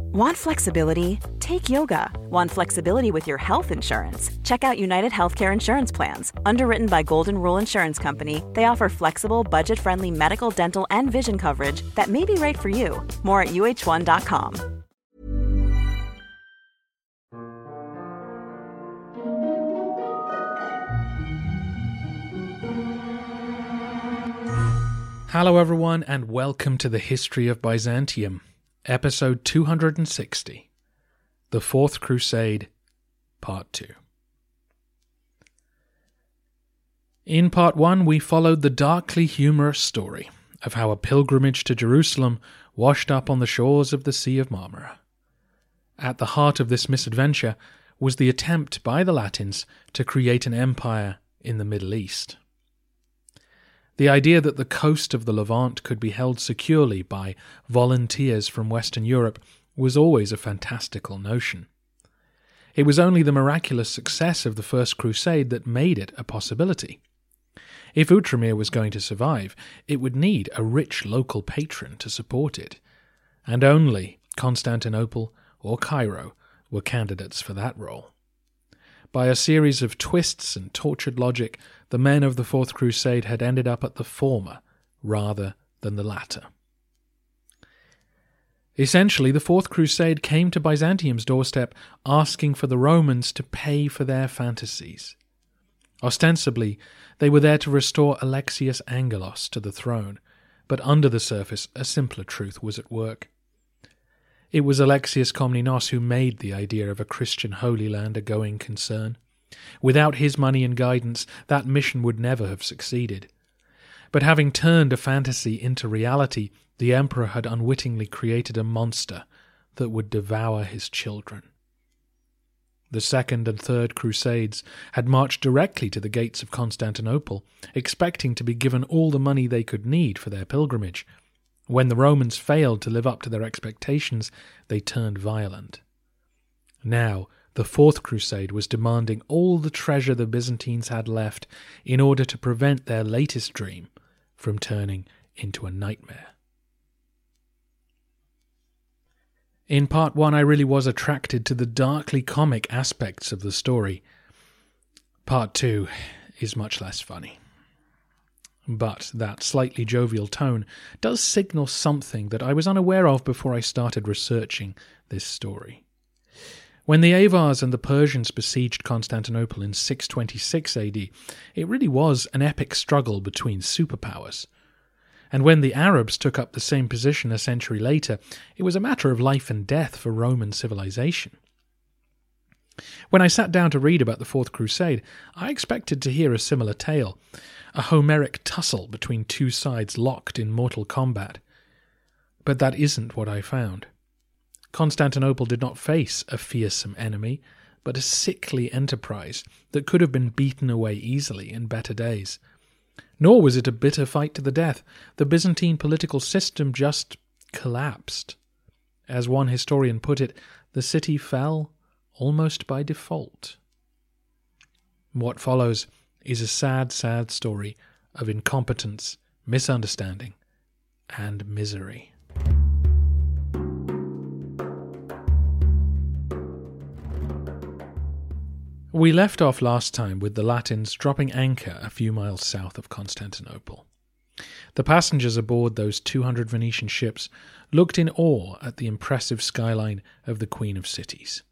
Want flexibility? Take yoga. Want flexibility with your health insurance? Check out United Healthcare Insurance Plans. Underwritten by Golden Rule Insurance Company, they offer flexible, budget friendly medical, dental, and vision coverage that may be right for you. More at uh1.com. Hello, everyone, and welcome to the History of Byzantium, episode 260 The Fourth Crusade, Part 2. In Part 1, we followed the darkly humorous story of how a pilgrimage to Jerusalem washed up on the shores of the Sea of Marmara. At the heart of this misadventure was the attempt by the Latins to create an empire in the Middle East. The idea that the coast of the Levant could be held securely by volunteers from Western Europe was always a fantastical notion. It was only the miraculous success of the First Crusade that made it a possibility. If Outremer was going to survive, it would need a rich local patron to support it, and only Constantinople or Cairo were candidates for that role. By a series of twists and tortured logic, the men of the Fourth Crusade had ended up at the former rather than the latter. Essentially, the Fourth Crusade came to Byzantium's doorstep asking for the Romans to pay for their fantasies. Ostensibly, they were there to restore Alexius Angelos to the throne, but under the surface, a simpler truth was at work. It was Alexius Komnenos who made the idea of a Christian Holy Land a going concern. Without his money and guidance, that mission would never have succeeded. But having turned a fantasy into reality, the Emperor had unwittingly created a monster that would devour his children. The Second and Third Crusades had marched directly to the gates of Constantinople, expecting to be given all the money they could need for their pilgrimage. When the Romans failed to live up to their expectations, they turned violent. Now, the Fourth Crusade was demanding all the treasure the Byzantines had left in order to prevent their latest dream from turning into a nightmare. In part one, I really was attracted to the darkly comic aspects of the story. Part two is much less funny. But that slightly jovial tone does signal something that I was unaware of before I started researching this story. When the Avars and the Persians besieged Constantinople in 626 AD, it really was an epic struggle between superpowers. And when the Arabs took up the same position a century later, it was a matter of life and death for Roman civilization. When I sat down to read about the Fourth Crusade, I expected to hear a similar tale a Homeric tussle between two sides locked in mortal combat. But that isn't what I found. Constantinople did not face a fearsome enemy, but a sickly enterprise that could have been beaten away easily in better days. Nor was it a bitter fight to the death. The Byzantine political system just collapsed. As one historian put it, the city fell almost by default. What follows is a sad, sad story of incompetence, misunderstanding, and misery. We left off last time with the Latins dropping anchor a few miles south of Constantinople. The passengers aboard those 200 Venetian ships looked in awe at the impressive skyline of the Queen of Cities.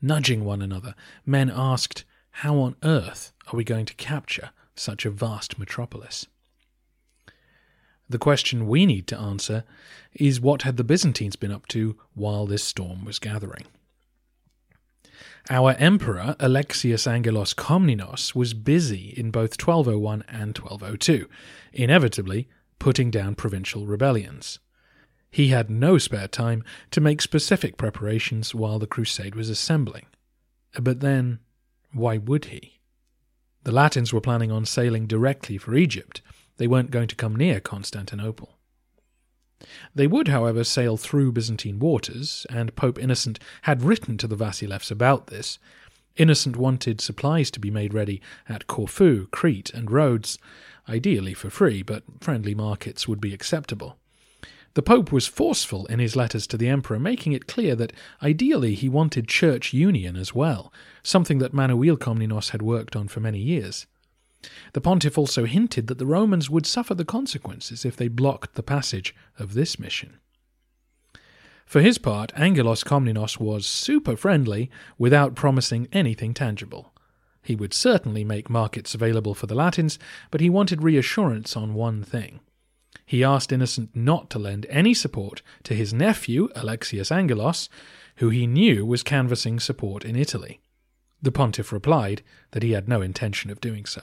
Nudging one another, men asked, How on earth are we going to capture such a vast metropolis? The question we need to answer is what had the Byzantines been up to while this storm was gathering? Our emperor, Alexius Angelos Komnenos, was busy in both 1201 and 1202, inevitably putting down provincial rebellions. He had no spare time to make specific preparations while the crusade was assembling. But then, why would he? The Latins were planning on sailing directly for Egypt. They weren't going to come near Constantinople. They would, however, sail through Byzantine waters, and Pope Innocent had written to the Vasilevs about this. Innocent wanted supplies to be made ready at Corfu, Crete, and Rhodes, ideally for free, but friendly markets would be acceptable. The Pope was forceful in his letters to the Emperor, making it clear that ideally he wanted church union as well, something that Manuel Komnenos had worked on for many years. The pontiff also hinted that the Romans would suffer the consequences if they blocked the passage of this mission. For his part, Angelos Komnenos was super friendly without promising anything tangible. He would certainly make markets available for the Latins, but he wanted reassurance on one thing. He asked Innocent not to lend any support to his nephew, Alexius Angelos, who he knew was canvassing support in Italy. The pontiff replied that he had no intention of doing so.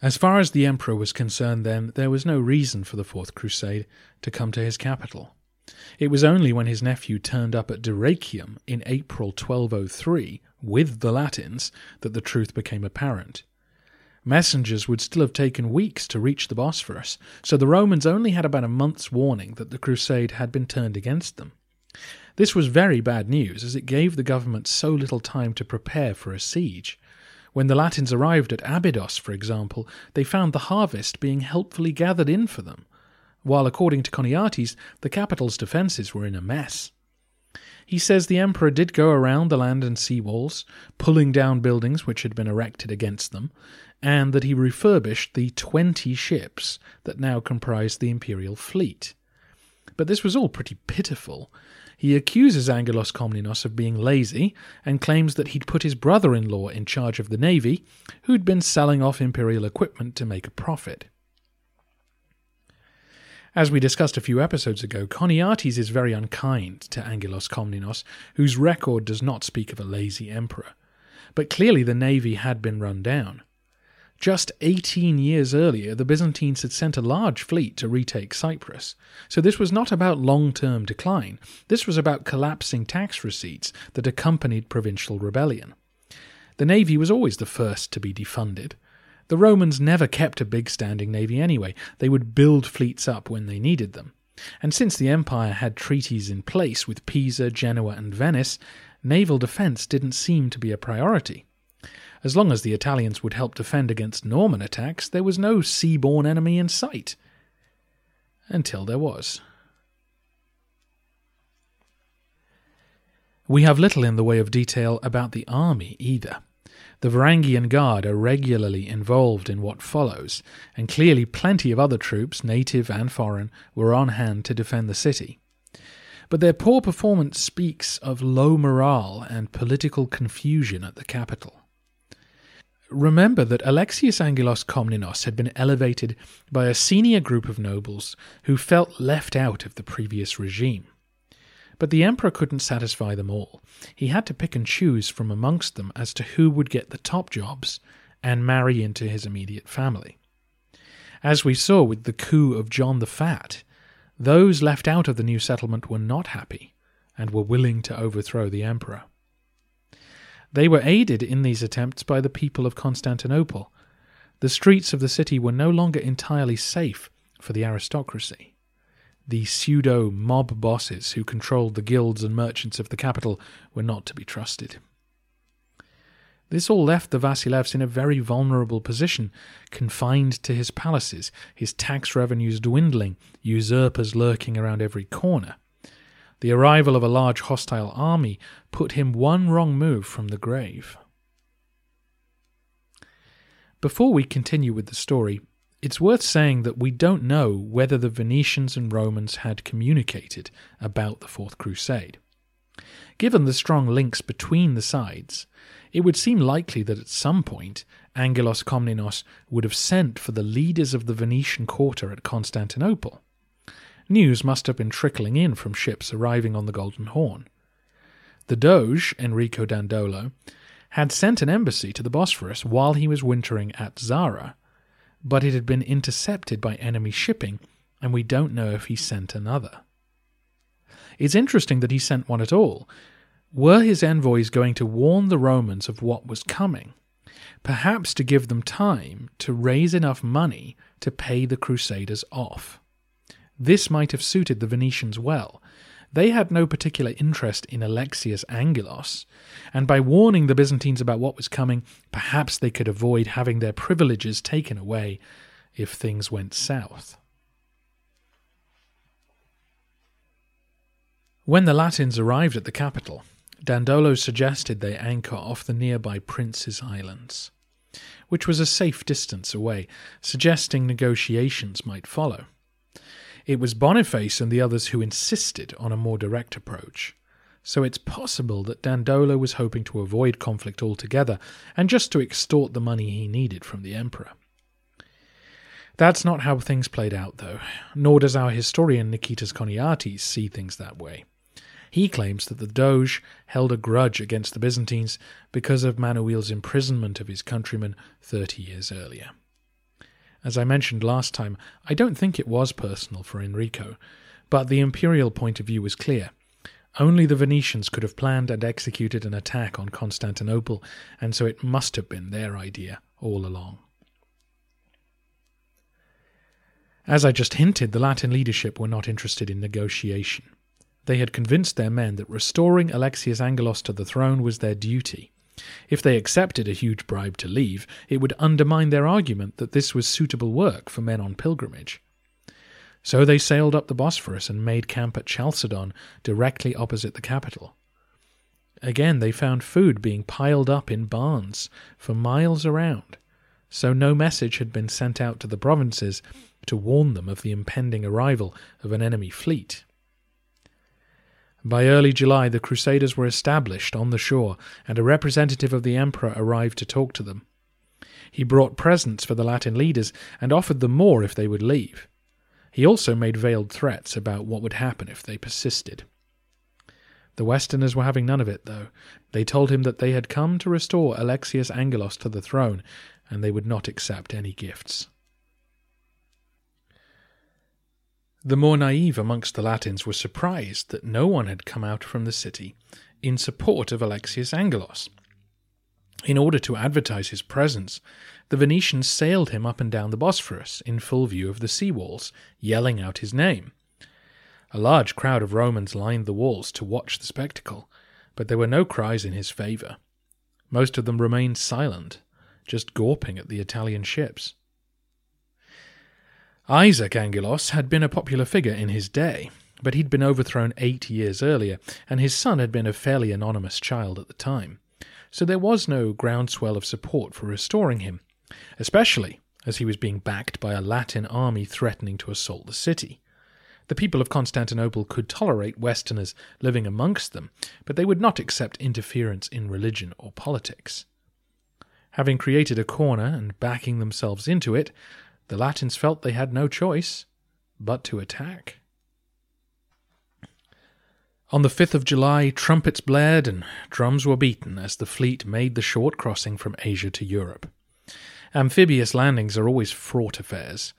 As far as the emperor was concerned, then, there was no reason for the Fourth Crusade to come to his capital. It was only when his nephew turned up at Dyrrachium in April 1203 with the Latins that the truth became apparent. Messengers would still have taken weeks to reach the Bosphorus, so the Romans only had about a month's warning that the crusade had been turned against them. This was very bad news, as it gave the government so little time to prepare for a siege. When the Latins arrived at Abydos, for example, they found the harvest being helpfully gathered in for them, while according to Choniates, the capital's defences were in a mess. He says the emperor did go around the land and sea walls, pulling down buildings which had been erected against them, and that he refurbished the twenty ships that now comprised the imperial fleet. But this was all pretty pitiful, he accuses Angelos Komnenos of being lazy and claims that he'd put his brother in law in charge of the navy, who'd been selling off imperial equipment to make a profit. As we discussed a few episodes ago, Choniates is very unkind to Angelos Komnenos, whose record does not speak of a lazy emperor. But clearly the navy had been run down. Just 18 years earlier, the Byzantines had sent a large fleet to retake Cyprus. So this was not about long term decline, this was about collapsing tax receipts that accompanied provincial rebellion. The navy was always the first to be defunded. The Romans never kept a big standing navy anyway, they would build fleets up when they needed them. And since the empire had treaties in place with Pisa, Genoa, and Venice, naval defence didn't seem to be a priority. As long as the Italians would help defend against Norman attacks, there was no sea-borne enemy in sight. Until there was. We have little in the way of detail about the army either. The Varangian Guard are regularly involved in what follows, and clearly plenty of other troops, native and foreign, were on hand to defend the city. But their poor performance speaks of low morale and political confusion at the capital. Remember that Alexius Angelos Komnenos had been elevated by a senior group of nobles who felt left out of the previous regime. But the emperor couldn't satisfy them all. He had to pick and choose from amongst them as to who would get the top jobs and marry into his immediate family. As we saw with the coup of John the Fat, those left out of the new settlement were not happy and were willing to overthrow the emperor. They were aided in these attempts by the people of Constantinople. The streets of the city were no longer entirely safe for the aristocracy. The pseudo mob bosses who controlled the guilds and merchants of the capital were not to be trusted. This all left the Vasilevs in a very vulnerable position, confined to his palaces, his tax revenues dwindling, usurpers lurking around every corner. The arrival of a large hostile army put him one wrong move from the grave. Before we continue with the story, it's worth saying that we don't know whether the Venetians and Romans had communicated about the Fourth Crusade. Given the strong links between the sides, it would seem likely that at some point Angelos Komnenos would have sent for the leaders of the Venetian quarter at Constantinople. News must have been trickling in from ships arriving on the Golden Horn. The Doge, Enrico Dandolo, had sent an embassy to the Bosphorus while he was wintering at Zara, but it had been intercepted by enemy shipping, and we don't know if he sent another. It's interesting that he sent one at all. Were his envoys going to warn the Romans of what was coming? Perhaps to give them time to raise enough money to pay the Crusaders off. This might have suited the Venetians well. They had no particular interest in Alexius Angelos, and by warning the Byzantines about what was coming, perhaps they could avoid having their privileges taken away if things went south. When the Latins arrived at the capital, Dandolo suggested they anchor off the nearby Prince's Islands, which was a safe distance away, suggesting negotiations might follow. It was Boniface and the others who insisted on a more direct approach. So it's possible that Dandolo was hoping to avoid conflict altogether and just to extort the money he needed from the emperor. That's not how things played out, though, nor does our historian Nikitas Choniates see things that way. He claims that the Doge held a grudge against the Byzantines because of Manuel's imprisonment of his countrymen thirty years earlier. As I mentioned last time, I don't think it was personal for Enrico, but the imperial point of view was clear. Only the Venetians could have planned and executed an attack on Constantinople, and so it must have been their idea all along. As I just hinted, the Latin leadership were not interested in negotiation. They had convinced their men that restoring Alexius Angelos to the throne was their duty, if they accepted a huge bribe to leave, it would undermine their argument that this was suitable work for men on pilgrimage. So they sailed up the Bosphorus and made camp at Chalcedon, directly opposite the capital. Again, they found food being piled up in barns for miles around, so no message had been sent out to the provinces to warn them of the impending arrival of an enemy fleet. By early July, the Crusaders were established on the shore, and a representative of the Emperor arrived to talk to them. He brought presents for the Latin leaders and offered them more if they would leave. He also made veiled threats about what would happen if they persisted. The Westerners were having none of it, though. They told him that they had come to restore Alexius Angelos to the throne, and they would not accept any gifts. The more naive amongst the Latins were surprised that no one had come out from the city in support of Alexius Angelos. In order to advertise his presence, the Venetians sailed him up and down the Bosphorus in full view of the sea walls, yelling out his name. A large crowd of Romans lined the walls to watch the spectacle, but there were no cries in his favour. Most of them remained silent, just gawping at the Italian ships. Isaac Angelos had been a popular figure in his day, but he'd been overthrown eight years earlier, and his son had been a fairly anonymous child at the time. So there was no groundswell of support for restoring him, especially as he was being backed by a Latin army threatening to assault the city. The people of Constantinople could tolerate Westerners living amongst them, but they would not accept interference in religion or politics. Having created a corner and backing themselves into it, the Latins felt they had no choice but to attack. On the 5th of July, trumpets blared and drums were beaten as the fleet made the short crossing from Asia to Europe. Amphibious landings are always fraught affairs,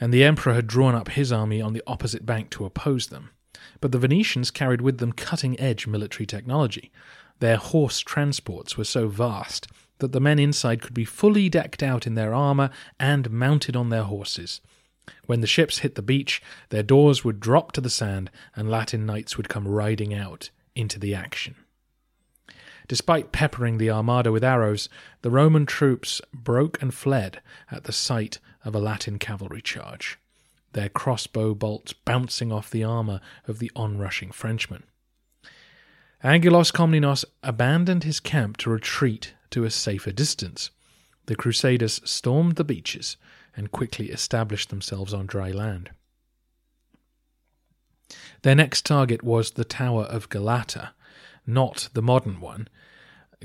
and the emperor had drawn up his army on the opposite bank to oppose them. But the Venetians carried with them cutting edge military technology. Their horse transports were so vast that the men inside could be fully decked out in their armour and mounted on their horses. When the ships hit the beach, their doors would drop to the sand, and Latin knights would come riding out into the action. Despite peppering the armada with arrows, the Roman troops broke and fled at the sight of a Latin cavalry charge, their crossbow bolts bouncing off the armour of the onrushing Frenchmen. Angelos Komnenos abandoned his camp to retreat to a safer distance, the Crusaders stormed the beaches and quickly established themselves on dry land. Their next target was the Tower of Galata, not the modern one.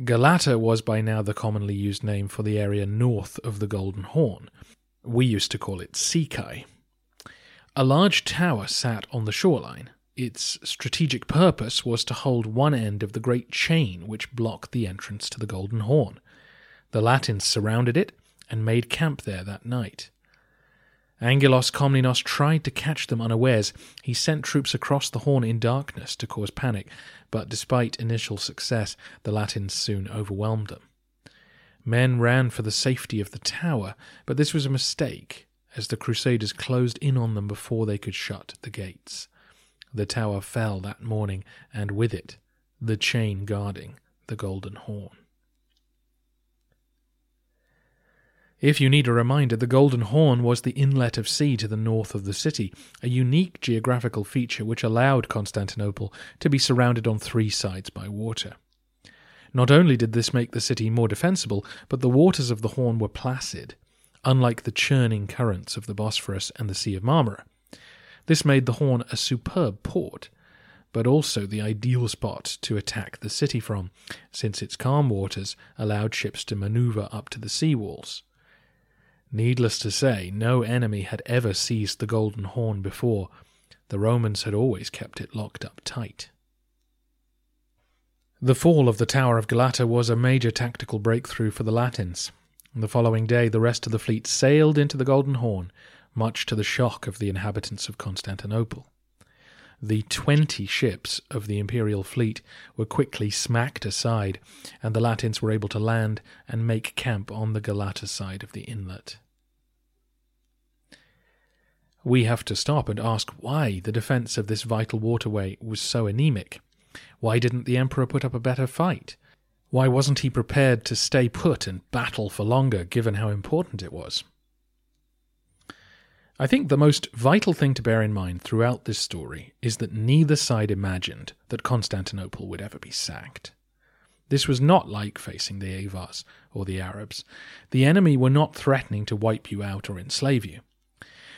Galata was by now the commonly used name for the area north of the Golden Horn. We used to call it Sikai. A large tower sat on the shoreline. Its strategic purpose was to hold one end of the great chain which blocked the entrance to the Golden Horn. The Latins surrounded it and made camp there that night. Angelos Komnenos tried to catch them unawares. He sent troops across the Horn in darkness to cause panic, but despite initial success, the Latins soon overwhelmed them. Men ran for the safety of the tower, but this was a mistake, as the Crusaders closed in on them before they could shut the gates. The tower fell that morning, and with it, the chain guarding the Golden Horn. If you need a reminder, the Golden Horn was the inlet of sea to the north of the city, a unique geographical feature which allowed Constantinople to be surrounded on three sides by water. Not only did this make the city more defensible, but the waters of the Horn were placid, unlike the churning currents of the Bosphorus and the Sea of Marmara. This made the Horn a superb port, but also the ideal spot to attack the city from, since its calm waters allowed ships to maneuver up to the sea walls. Needless to say, no enemy had ever seized the Golden Horn before. The Romans had always kept it locked up tight. The fall of the Tower of Galata was a major tactical breakthrough for the Latins. The following day, the rest of the fleet sailed into the Golden Horn, much to the shock of the inhabitants of Constantinople. The twenty ships of the imperial fleet were quickly smacked aside, and the Latins were able to land and make camp on the Galata side of the inlet. We have to stop and ask why the defense of this vital waterway was so anemic. Why didn't the Emperor put up a better fight? Why wasn't he prepared to stay put and battle for longer, given how important it was? I think the most vital thing to bear in mind throughout this story is that neither side imagined that Constantinople would ever be sacked. This was not like facing the Avars or the Arabs. The enemy were not threatening to wipe you out or enslave you.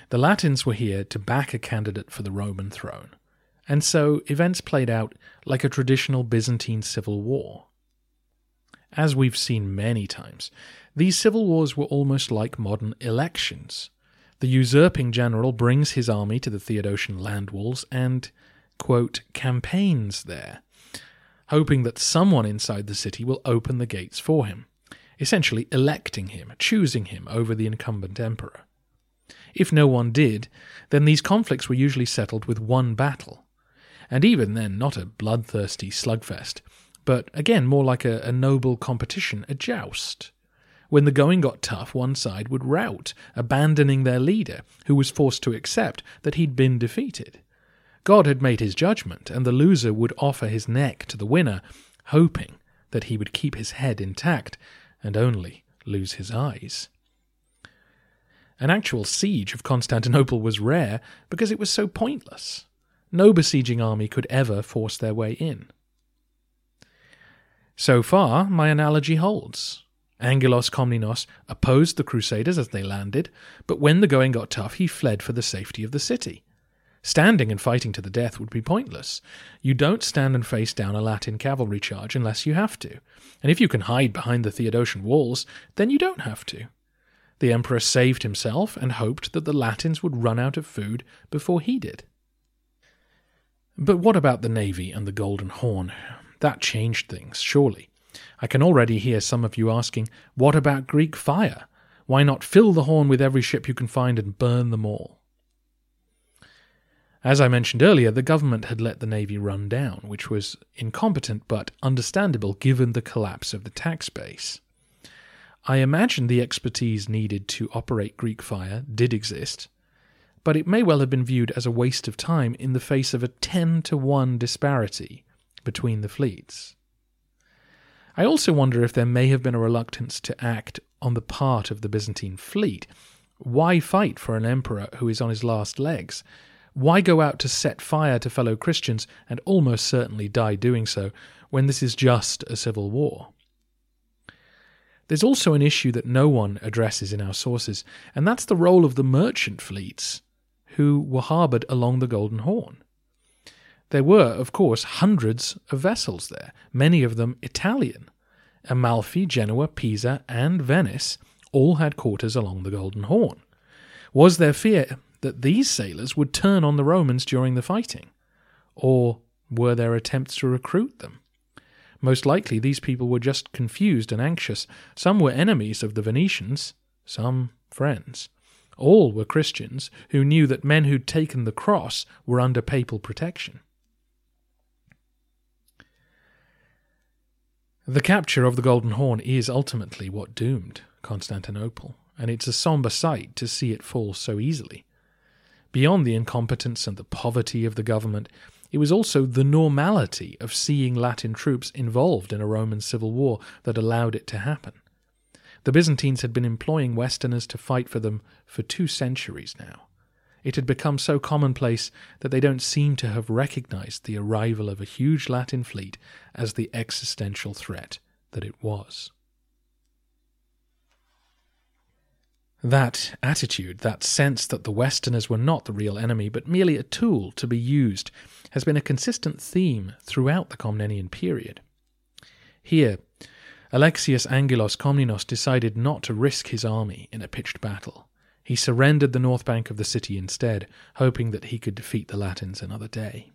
The Latins were here to back a candidate for the Roman throne, and so events played out like a traditional Byzantine civil war. As we've seen many times, these civil wars were almost like modern elections the usurping general brings his army to the Theodosian land walls and, quote, campaigns there, hoping that someone inside the city will open the gates for him, essentially electing him, choosing him over the incumbent emperor. If no one did, then these conflicts were usually settled with one battle, and even then not a bloodthirsty slugfest, but again more like a, a noble competition, a joust. When the going got tough, one side would rout, abandoning their leader, who was forced to accept that he'd been defeated. God had made his judgment, and the loser would offer his neck to the winner, hoping that he would keep his head intact and only lose his eyes. An actual siege of Constantinople was rare because it was so pointless. No besieging army could ever force their way in. So far, my analogy holds. Angelos Komnenos opposed the Crusaders as they landed, but when the going got tough, he fled for the safety of the city. Standing and fighting to the death would be pointless. You don't stand and face down a Latin cavalry charge unless you have to. And if you can hide behind the Theodosian walls, then you don't have to. The emperor saved himself and hoped that the Latins would run out of food before he did. But what about the navy and the Golden Horn? That changed things, surely. I can already hear some of you asking, what about Greek fire? Why not fill the horn with every ship you can find and burn them all? As I mentioned earlier, the government had let the navy run down, which was incompetent but understandable given the collapse of the tax base. I imagine the expertise needed to operate Greek fire did exist, but it may well have been viewed as a waste of time in the face of a 10 to 1 disparity between the fleets. I also wonder if there may have been a reluctance to act on the part of the Byzantine fleet. Why fight for an emperor who is on his last legs? Why go out to set fire to fellow Christians and almost certainly die doing so when this is just a civil war? There's also an issue that no one addresses in our sources, and that's the role of the merchant fleets who were harboured along the Golden Horn. There were, of course, hundreds of vessels there, many of them Italian. Amalfi, Genoa, Pisa, and Venice all had quarters along the Golden Horn. Was there fear that these sailors would turn on the Romans during the fighting? Or were there attempts to recruit them? Most likely these people were just confused and anxious. Some were enemies of the Venetians, some friends. All were Christians who knew that men who'd taken the cross were under papal protection. The capture of the Golden Horn is ultimately what doomed Constantinople, and it's a sombre sight to see it fall so easily. Beyond the incompetence and the poverty of the government, it was also the normality of seeing Latin troops involved in a Roman civil war that allowed it to happen. The Byzantines had been employing Westerners to fight for them for two centuries now. It had become so commonplace that they don't seem to have recognized the arrival of a huge Latin fleet as the existential threat that it was. That attitude, that sense that the Westerners were not the real enemy, but merely a tool to be used, has been a consistent theme throughout the Komnenian period. Here, Alexius Angelos Komnenos decided not to risk his army in a pitched battle. He surrendered the north bank of the city instead, hoping that he could defeat the Latins another day.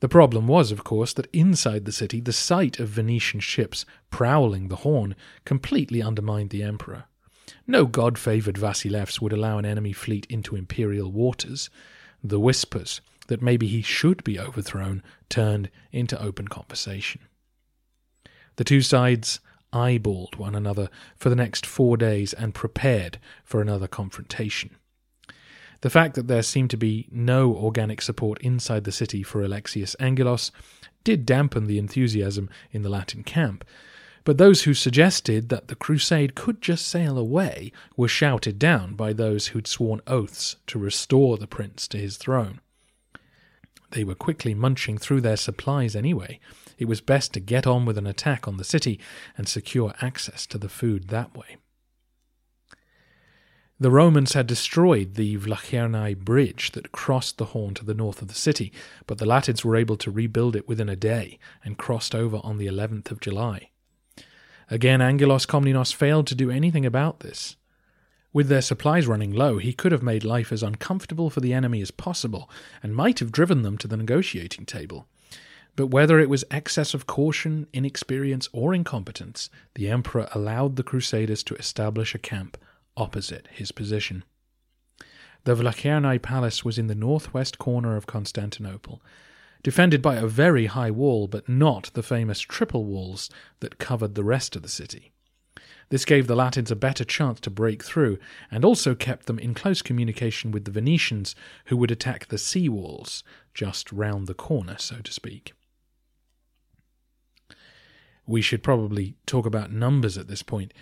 The problem was, of course, that inside the city the sight of Venetian ships prowling the Horn completely undermined the emperor. No god favoured Vasilevs would allow an enemy fleet into imperial waters. The whispers that maybe he should be overthrown turned into open conversation. The two sides eyeballed one another for the next four days and prepared for another confrontation. The fact that there seemed to be no organic support inside the city for Alexius Angelos did dampen the enthusiasm in the Latin camp, but those who suggested that the crusade could just sail away were shouted down by those who'd sworn oaths to restore the prince to his throne. They were quickly munching through their supplies anyway. It was best to get on with an attack on the city and secure access to the food that way. The Romans had destroyed the Vlachernae bridge that crossed the Horn to the north of the city, but the Latins were able to rebuild it within a day and crossed over on the 11th of July. Again, Angelos Komnenos failed to do anything about this. With their supplies running low, he could have made life as uncomfortable for the enemy as possible and might have driven them to the negotiating table. But whether it was excess of caution, inexperience, or incompetence, the emperor allowed the Crusaders to establish a camp opposite his position. The Vlachernai Palace was in the northwest corner of Constantinople, defended by a very high wall, but not the famous triple walls that covered the rest of the city. This gave the Latins a better chance to break through, and also kept them in close communication with the Venetians, who would attack the sea walls, just round the corner, so to speak. We should probably talk about numbers at this point.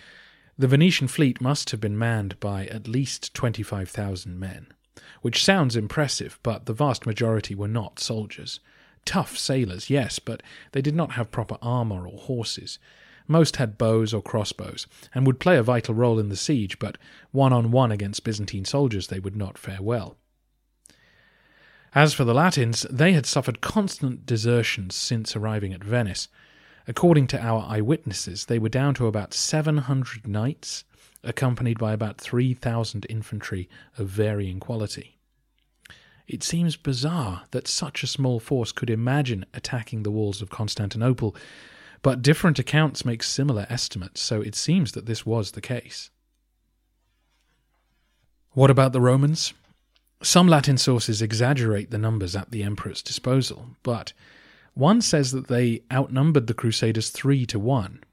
The Venetian fleet must have been manned by at least 25,000 men, which sounds impressive, but the vast majority were not soldiers. Tough sailors, yes, but they did not have proper armour or horses. Most had bows or crossbows, and would play a vital role in the siege, but one on one against Byzantine soldiers they would not fare well. As for the Latins, they had suffered constant desertions since arriving at Venice, According to our eyewitnesses, they were down to about 700 knights, accompanied by about 3,000 infantry of varying quality. It seems bizarre that such a small force could imagine attacking the walls of Constantinople, but different accounts make similar estimates, so it seems that this was the case. What about the Romans? Some Latin sources exaggerate the numbers at the emperor's disposal, but one says that they outnumbered the Crusaders three to one.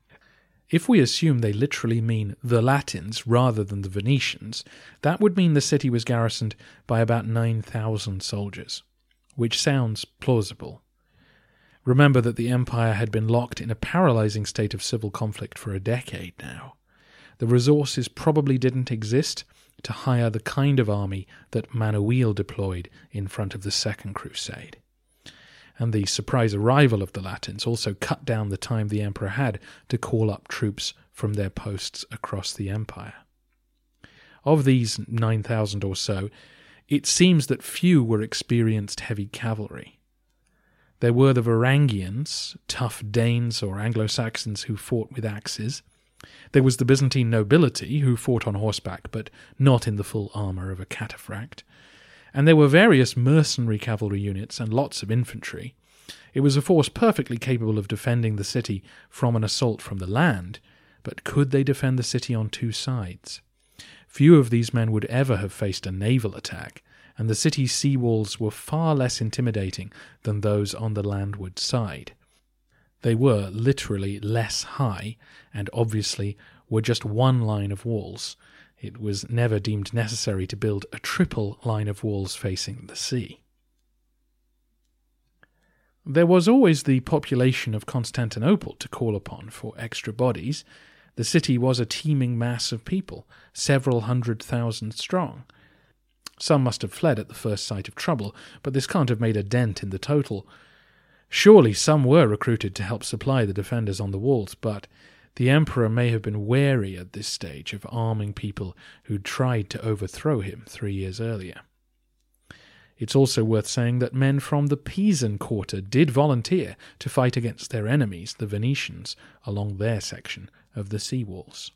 If we assume they literally mean the Latins rather than the Venetians, that would mean the city was garrisoned by about 9,000 soldiers, which sounds plausible. Remember that the empire had been locked in a paralyzing state of civil conflict for a decade now. The resources probably didn't exist to hire the kind of army that Manuel deployed in front of the Second Crusade and the surprise arrival of the Latins also cut down the time the emperor had to call up troops from their posts across the empire. Of these 9,000 or so, it seems that few were experienced heavy cavalry. There were the Varangians, tough Danes or Anglo Saxons who fought with axes. There was the Byzantine nobility who fought on horseback, but not in the full armour of a cataphract and there were various mercenary cavalry units and lots of infantry. It was a force perfectly capable of defending the city from an assault from the land, but could they defend the city on two sides? Few of these men would ever have faced a naval attack, and the city's sea walls were far less intimidating than those on the landward side. They were literally less high, and obviously were just one line of walls, it was never deemed necessary to build a triple line of walls facing the sea. There was always the population of Constantinople to call upon for extra bodies. The city was a teeming mass of people, several hundred thousand strong. Some must have fled at the first sight of trouble, but this can't have made a dent in the total. Surely some were recruited to help supply the defenders on the walls, but the emperor may have been wary at this stage of arming people who'd tried to overthrow him three years earlier. It's also worth saying that men from the Pisan quarter did volunteer to fight against their enemies, the Venetians, along their section of the sea walls.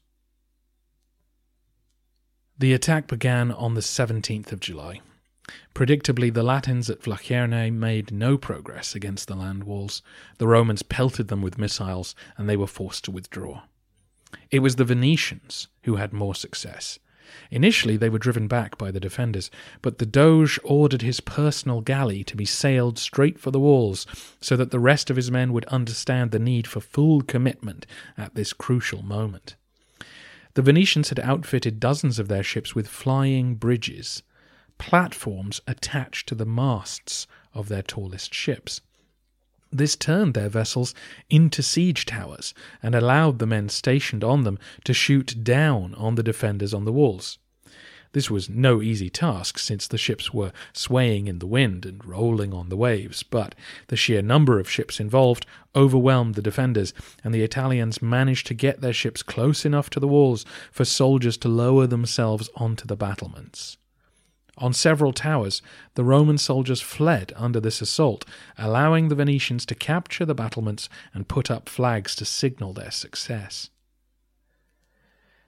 The attack began on the 17th of July. Predictably, the Latins at Vlachernae made no progress against the land walls. The Romans pelted them with missiles, and they were forced to withdraw. It was the Venetians who had more success. Initially, they were driven back by the defenders, but the Doge ordered his personal galley to be sailed straight for the walls so that the rest of his men would understand the need for full commitment at this crucial moment. The Venetians had outfitted dozens of their ships with flying bridges platforms attached to the masts of their tallest ships. This turned their vessels into siege towers and allowed the men stationed on them to shoot down on the defenders on the walls. This was no easy task, since the ships were swaying in the wind and rolling on the waves, but the sheer number of ships involved overwhelmed the defenders, and the Italians managed to get their ships close enough to the walls for soldiers to lower themselves onto the battlements. On several towers, the Roman soldiers fled under this assault, allowing the Venetians to capture the battlements and put up flags to signal their success.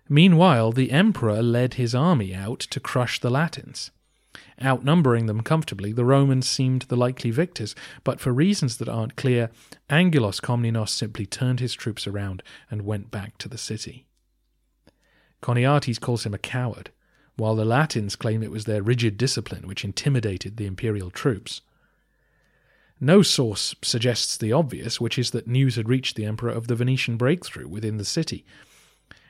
Meanwhile, the emperor led his army out to crush the Latins. Outnumbering them comfortably, the Romans seemed the likely victors, but for reasons that aren't clear, Angelos Komnenos simply turned his troops around and went back to the city. Choniates calls him a coward, while the Latins claim it was their rigid discipline which intimidated the imperial troops. No source suggests the obvious, which is that news had reached the emperor of the Venetian breakthrough within the city.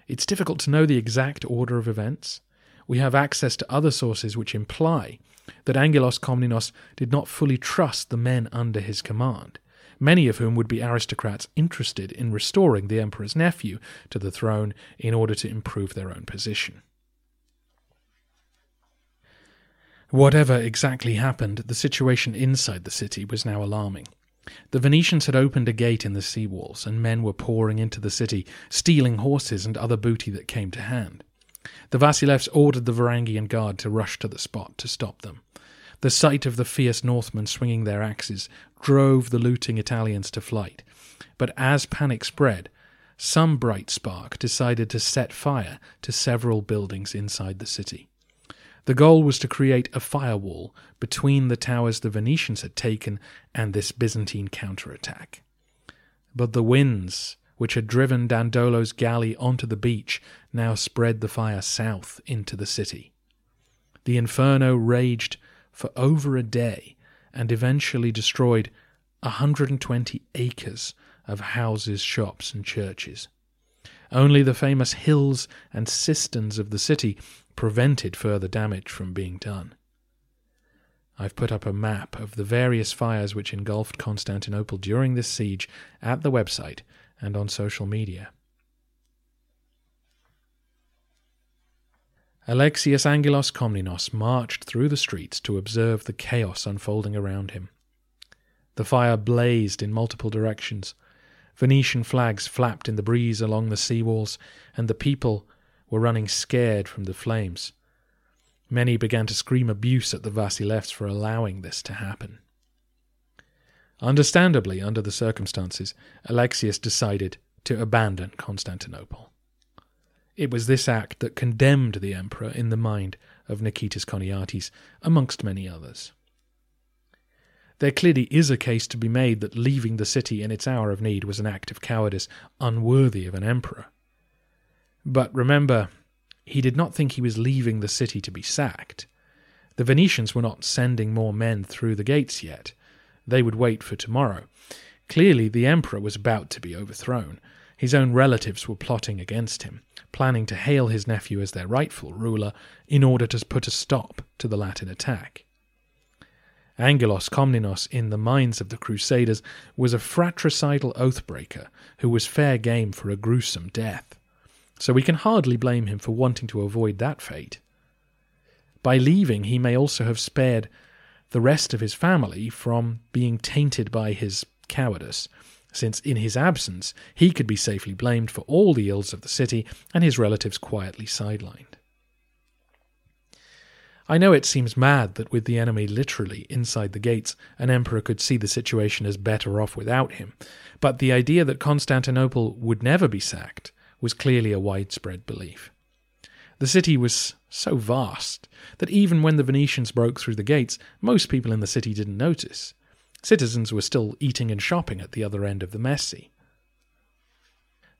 It's difficult to know the exact order of events. We have access to other sources which imply that Angelos Komnenos did not fully trust the men under his command, many of whom would be aristocrats interested in restoring the emperor's nephew to the throne in order to improve their own position. Whatever exactly happened, the situation inside the city was now alarming. The Venetians had opened a gate in the sea walls, and men were pouring into the city, stealing horses and other booty that came to hand. The Vasilevs ordered the Varangian guard to rush to the spot to stop them. The sight of the fierce Northmen swinging their axes drove the looting Italians to flight. But as panic spread, some bright spark decided to set fire to several buildings inside the city. The goal was to create a firewall between the towers the Venetians had taken and this Byzantine counterattack. But the winds, which had driven Dandolo's galley onto the beach, now spread the fire south into the city. The inferno raged for over a day and eventually destroyed 120 acres of houses, shops, and churches. Only the famous hills and cisterns of the city prevented further damage from being done. I've put up a map of the various fires which engulfed Constantinople during this siege at the website and on social media. Alexius Angelos Komnenos marched through the streets to observe the chaos unfolding around him. The fire blazed in multiple directions. Venetian flags flapped in the breeze along the sea walls, and the people were running scared from the flames. Many began to scream abuse at the Vasilevs for allowing this to happen. Understandably, under the circumstances, Alexius decided to abandon Constantinople. It was this act that condemned the emperor in the mind of Nikitas Choniates, amongst many others. There clearly is a case to be made that leaving the city in its hour of need was an act of cowardice unworthy of an emperor. But remember, he did not think he was leaving the city to be sacked. The Venetians were not sending more men through the gates yet. They would wait for tomorrow. Clearly, the emperor was about to be overthrown. His own relatives were plotting against him, planning to hail his nephew as their rightful ruler in order to put a stop to the Latin attack. Angelos Komnenos, in the minds of the Crusaders, was a fratricidal oathbreaker who was fair game for a gruesome death. So we can hardly blame him for wanting to avoid that fate. By leaving, he may also have spared the rest of his family from being tainted by his cowardice, since in his absence he could be safely blamed for all the ills of the city and his relatives quietly sidelined. I know it seems mad that with the enemy literally inside the gates, an emperor could see the situation as better off without him, but the idea that Constantinople would never be sacked was clearly a widespread belief. The city was so vast that even when the Venetians broke through the gates, most people in the city didn't notice. Citizens were still eating and shopping at the other end of the Mese.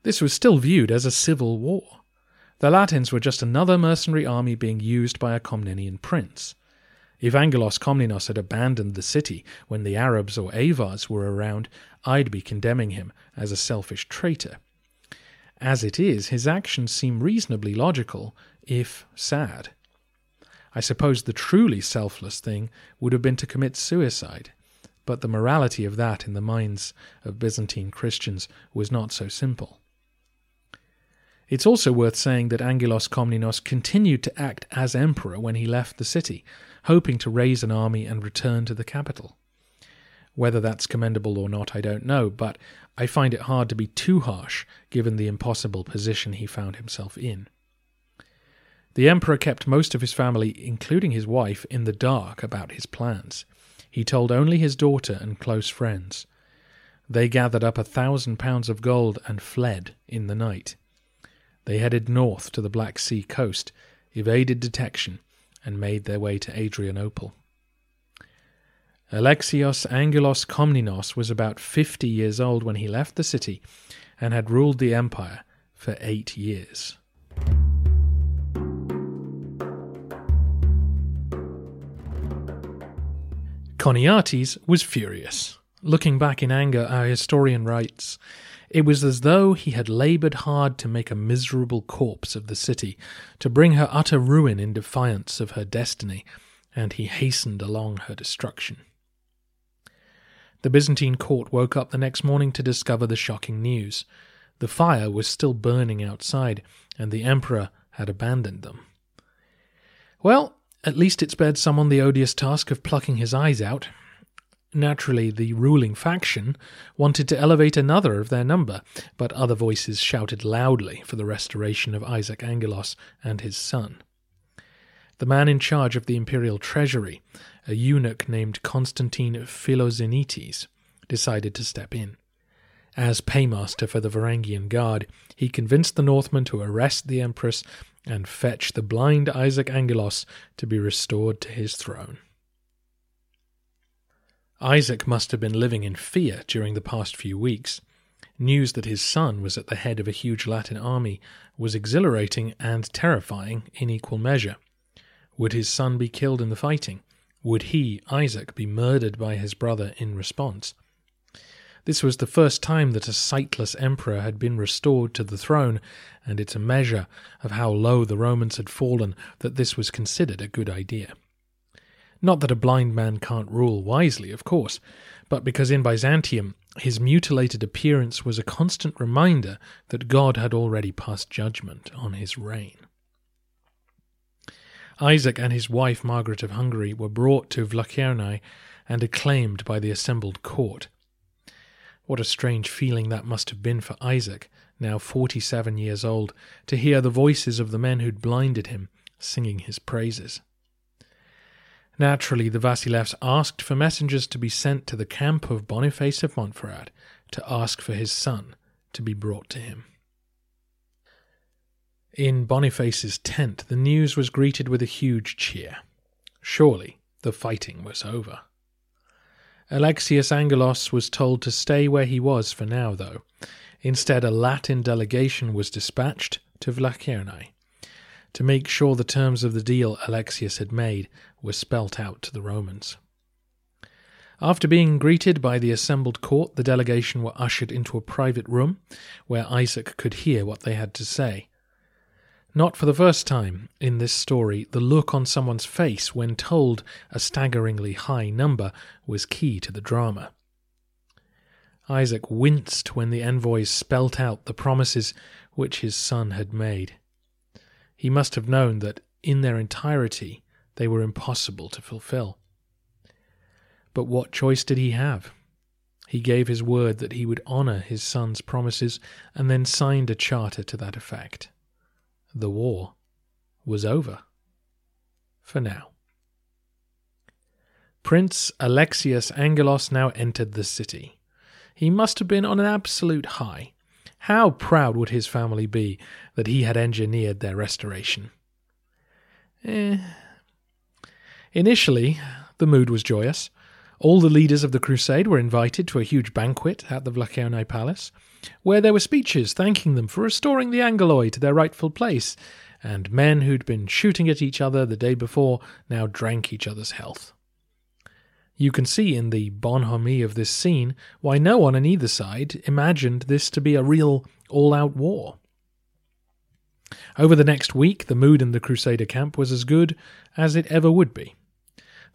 This was still viewed as a civil war. The Latins were just another mercenary army being used by a Komnenian prince. If Angelos Komnenos had abandoned the city when the Arabs or Avars were around, I'd be condemning him as a selfish traitor. As it is, his actions seem reasonably logical, if sad. I suppose the truly selfless thing would have been to commit suicide, but the morality of that in the minds of Byzantine Christians was not so simple. It's also worth saying that Angelos Komnenos continued to act as emperor when he left the city, hoping to raise an army and return to the capital. Whether that's commendable or not, I don't know, but I find it hard to be too harsh given the impossible position he found himself in. The emperor kept most of his family, including his wife, in the dark about his plans. He told only his daughter and close friends. They gathered up a thousand pounds of gold and fled in the night. They headed north to the Black Sea coast, evaded detection, and made their way to Adrianople. Alexios Angelos Komnenos was about fifty years old when he left the city and had ruled the empire for eight years. Choniates was furious. Looking back in anger, our historian writes, it was as though he had laboured hard to make a miserable corpse of the city, to bring her utter ruin in defiance of her destiny, and he hastened along her destruction. The Byzantine court woke up the next morning to discover the shocking news. The fire was still burning outside, and the emperor had abandoned them. Well, at least it spared someone the odious task of plucking his eyes out, Naturally, the ruling faction wanted to elevate another of their number, but other voices shouted loudly for the restoration of Isaac Angelos and his son. The man in charge of the imperial treasury, a eunuch named Constantine Philoxenites, decided to step in. As paymaster for the Varangian Guard, he convinced the Northmen to arrest the Empress and fetch the blind Isaac Angelos to be restored to his throne. Isaac must have been living in fear during the past few weeks. News that his son was at the head of a huge Latin army was exhilarating and terrifying in equal measure. Would his son be killed in the fighting? Would he, Isaac, be murdered by his brother in response? This was the first time that a sightless emperor had been restored to the throne, and it's a measure of how low the Romans had fallen that this was considered a good idea. Not that a blind man can't rule wisely, of course, but because in Byzantium his mutilated appearance was a constant reminder that God had already passed judgment on his reign. Isaac and his wife Margaret of Hungary were brought to Vlachernae and acclaimed by the assembled court. What a strange feeling that must have been for Isaac, now forty seven years old, to hear the voices of the men who'd blinded him singing his praises. Naturally, the Vasilevs asked for messengers to be sent to the camp of Boniface of Montferrat to ask for his son to be brought to him. In Boniface's tent, the news was greeted with a huge cheer. Surely the fighting was over. Alexius Angelos was told to stay where he was for now, though. Instead, a Latin delegation was dispatched to Vlachernae to make sure the terms of the deal Alexius had made were spelt out to the Romans. After being greeted by the assembled court, the delegation were ushered into a private room where Isaac could hear what they had to say. Not for the first time in this story, the look on someone's face when told a staggeringly high number was key to the drama. Isaac winced when the envoys spelt out the promises which his son had made. He must have known that, in their entirety, they were impossible to fulfill. But what choice did he have? He gave his word that he would honour his son's promises and then signed a charter to that effect. The war was over. For now. Prince Alexius Angelos now entered the city. He must have been on an absolute high. How proud would his family be that he had engineered their restoration? Eh. Initially, the mood was joyous. All the leaders of the crusade were invited to a huge banquet at the Vlachernae Palace, where there were speeches thanking them for restoring the Angeloi to their rightful place, and men who'd been shooting at each other the day before now drank each other's health. You can see in the bonhomie of this scene why no one on either side imagined this to be a real all out war. Over the next week, the mood in the Crusader camp was as good as it ever would be.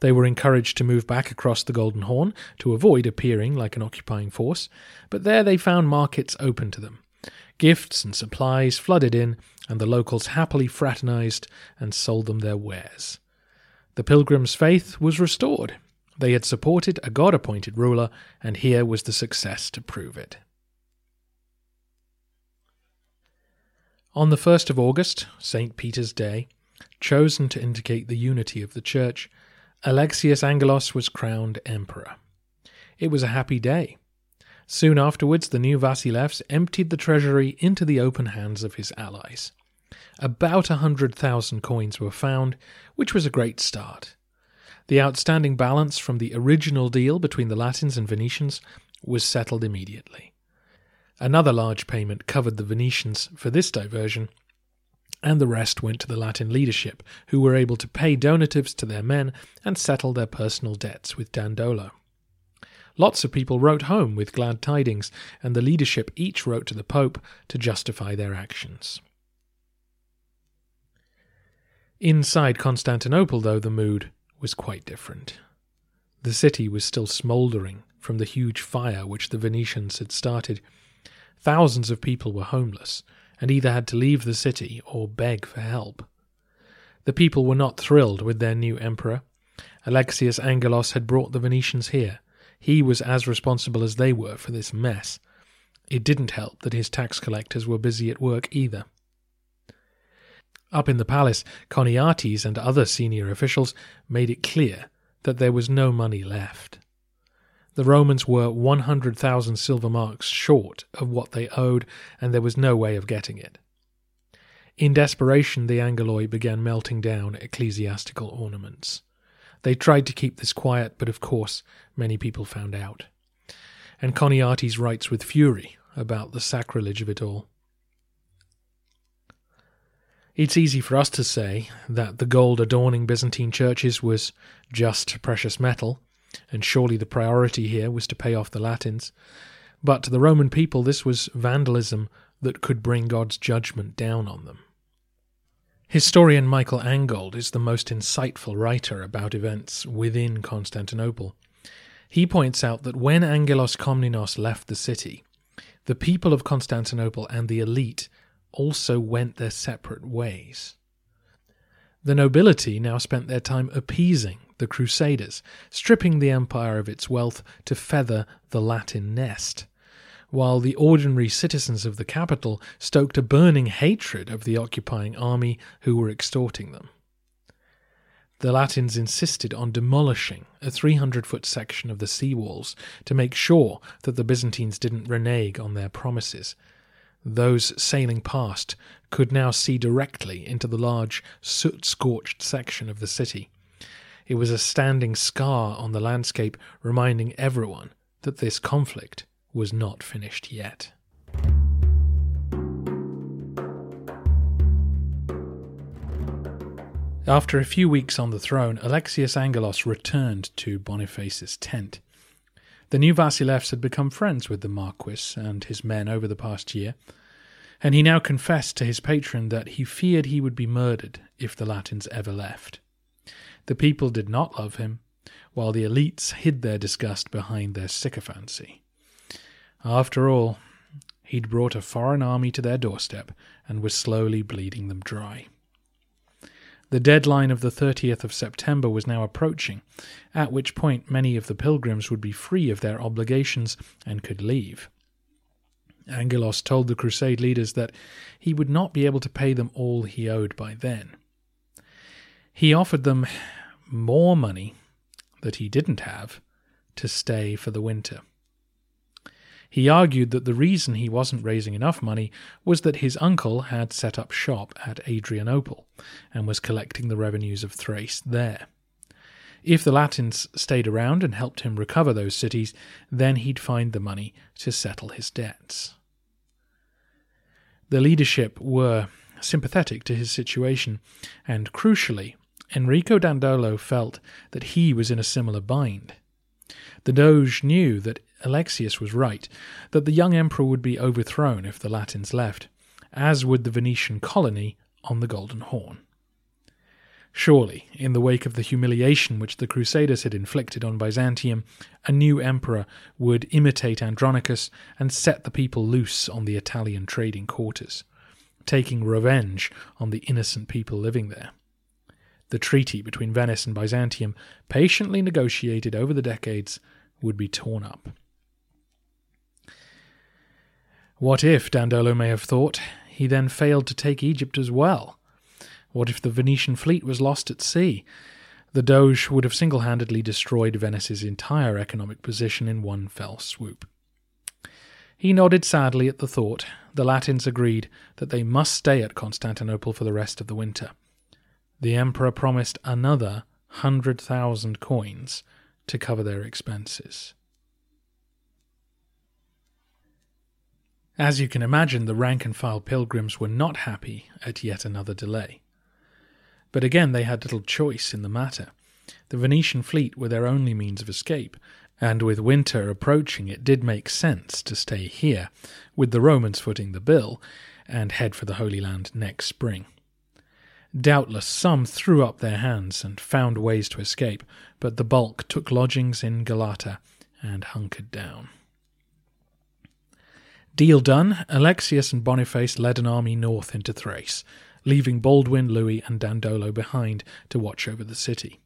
They were encouraged to move back across the Golden Horn to avoid appearing like an occupying force, but there they found markets open to them. Gifts and supplies flooded in, and the locals happily fraternized and sold them their wares. The pilgrims' faith was restored they had supported a God appointed ruler, and here was the success to prove it. On the 1st of August, St. Peter's Day, chosen to indicate the unity of the Church, Alexius Angelos was crowned emperor. It was a happy day. Soon afterwards, the new Vasilevs emptied the treasury into the open hands of his allies. About a hundred thousand coins were found, which was a great start. The outstanding balance from the original deal between the Latins and Venetians was settled immediately. Another large payment covered the Venetians for this diversion, and the rest went to the Latin leadership, who were able to pay donatives to their men and settle their personal debts with Dandolo. Lots of people wrote home with glad tidings, and the leadership each wrote to the Pope to justify their actions. Inside Constantinople, though, the mood was quite different. The city was still smouldering from the huge fire which the Venetians had started. Thousands of people were homeless and either had to leave the city or beg for help. The people were not thrilled with their new emperor. Alexius Angelos had brought the Venetians here. He was as responsible as they were for this mess. It didn't help that his tax collectors were busy at work either. Up in the palace, Choniates and other senior officials made it clear that there was no money left. The Romans were 100,000 silver marks short of what they owed, and there was no way of getting it. In desperation, the Angeloi began melting down ecclesiastical ornaments. They tried to keep this quiet, but of course, many people found out. And Choniates writes with fury about the sacrilege of it all. It's easy for us to say that the gold adorning Byzantine churches was just precious metal, and surely the priority here was to pay off the Latins. But to the Roman people, this was vandalism that could bring God's judgment down on them. Historian Michael Angold is the most insightful writer about events within Constantinople. He points out that when Angelos Komnenos left the city, the people of Constantinople and the elite also went their separate ways. The nobility now spent their time appeasing the Crusaders, stripping the empire of its wealth to feather the Latin nest, while the ordinary citizens of the capital stoked a burning hatred of the occupying army who were extorting them. The Latins insisted on demolishing a 300 foot section of the sea walls to make sure that the Byzantines didn't renege on their promises. Those sailing past could now see directly into the large, soot scorched section of the city. It was a standing scar on the landscape, reminding everyone that this conflict was not finished yet. After a few weeks on the throne, Alexius Angelos returned to Boniface's tent. The new Vasilevs had become friends with the Marquis and his men over the past year, and he now confessed to his patron that he feared he would be murdered if the Latins ever left. The people did not love him, while the elites hid their disgust behind their sycophancy. After all, he'd brought a foreign army to their doorstep and was slowly bleeding them dry. The deadline of the 30th of September was now approaching, at which point many of the pilgrims would be free of their obligations and could leave. Angelos told the crusade leaders that he would not be able to pay them all he owed by then. He offered them more money that he didn't have to stay for the winter. He argued that the reason he wasn't raising enough money was that his uncle had set up shop at Adrianople and was collecting the revenues of Thrace there. If the Latins stayed around and helped him recover those cities, then he'd find the money to settle his debts. The leadership were sympathetic to his situation, and crucially, Enrico Dandolo felt that he was in a similar bind. The Doge knew that Alexius was right, that the young emperor would be overthrown if the Latins left, as would the Venetian colony on the Golden Horn. Surely, in the wake of the humiliation which the Crusaders had inflicted on Byzantium, a new emperor would imitate Andronicus and set the people loose on the Italian trading quarters, taking revenge on the innocent people living there. The treaty between Venice and Byzantium, patiently negotiated over the decades, would be torn up. What if, Dandolo may have thought, he then failed to take Egypt as well? What if the Venetian fleet was lost at sea? The Doge would have single handedly destroyed Venice's entire economic position in one fell swoop. He nodded sadly at the thought. The Latins agreed that they must stay at Constantinople for the rest of the winter. The emperor promised another hundred thousand coins to cover their expenses. As you can imagine, the rank and file pilgrims were not happy at yet another delay. But again, they had little choice in the matter. The Venetian fleet were their only means of escape, and with winter approaching, it did make sense to stay here, with the Romans footing the bill, and head for the Holy Land next spring. Doubtless some threw up their hands and found ways to escape, but the bulk took lodgings in Galata and hunkered down. Deal done, Alexius and Boniface led an army north into Thrace, leaving Baldwin, Louis, and Dandolo behind to watch over the city.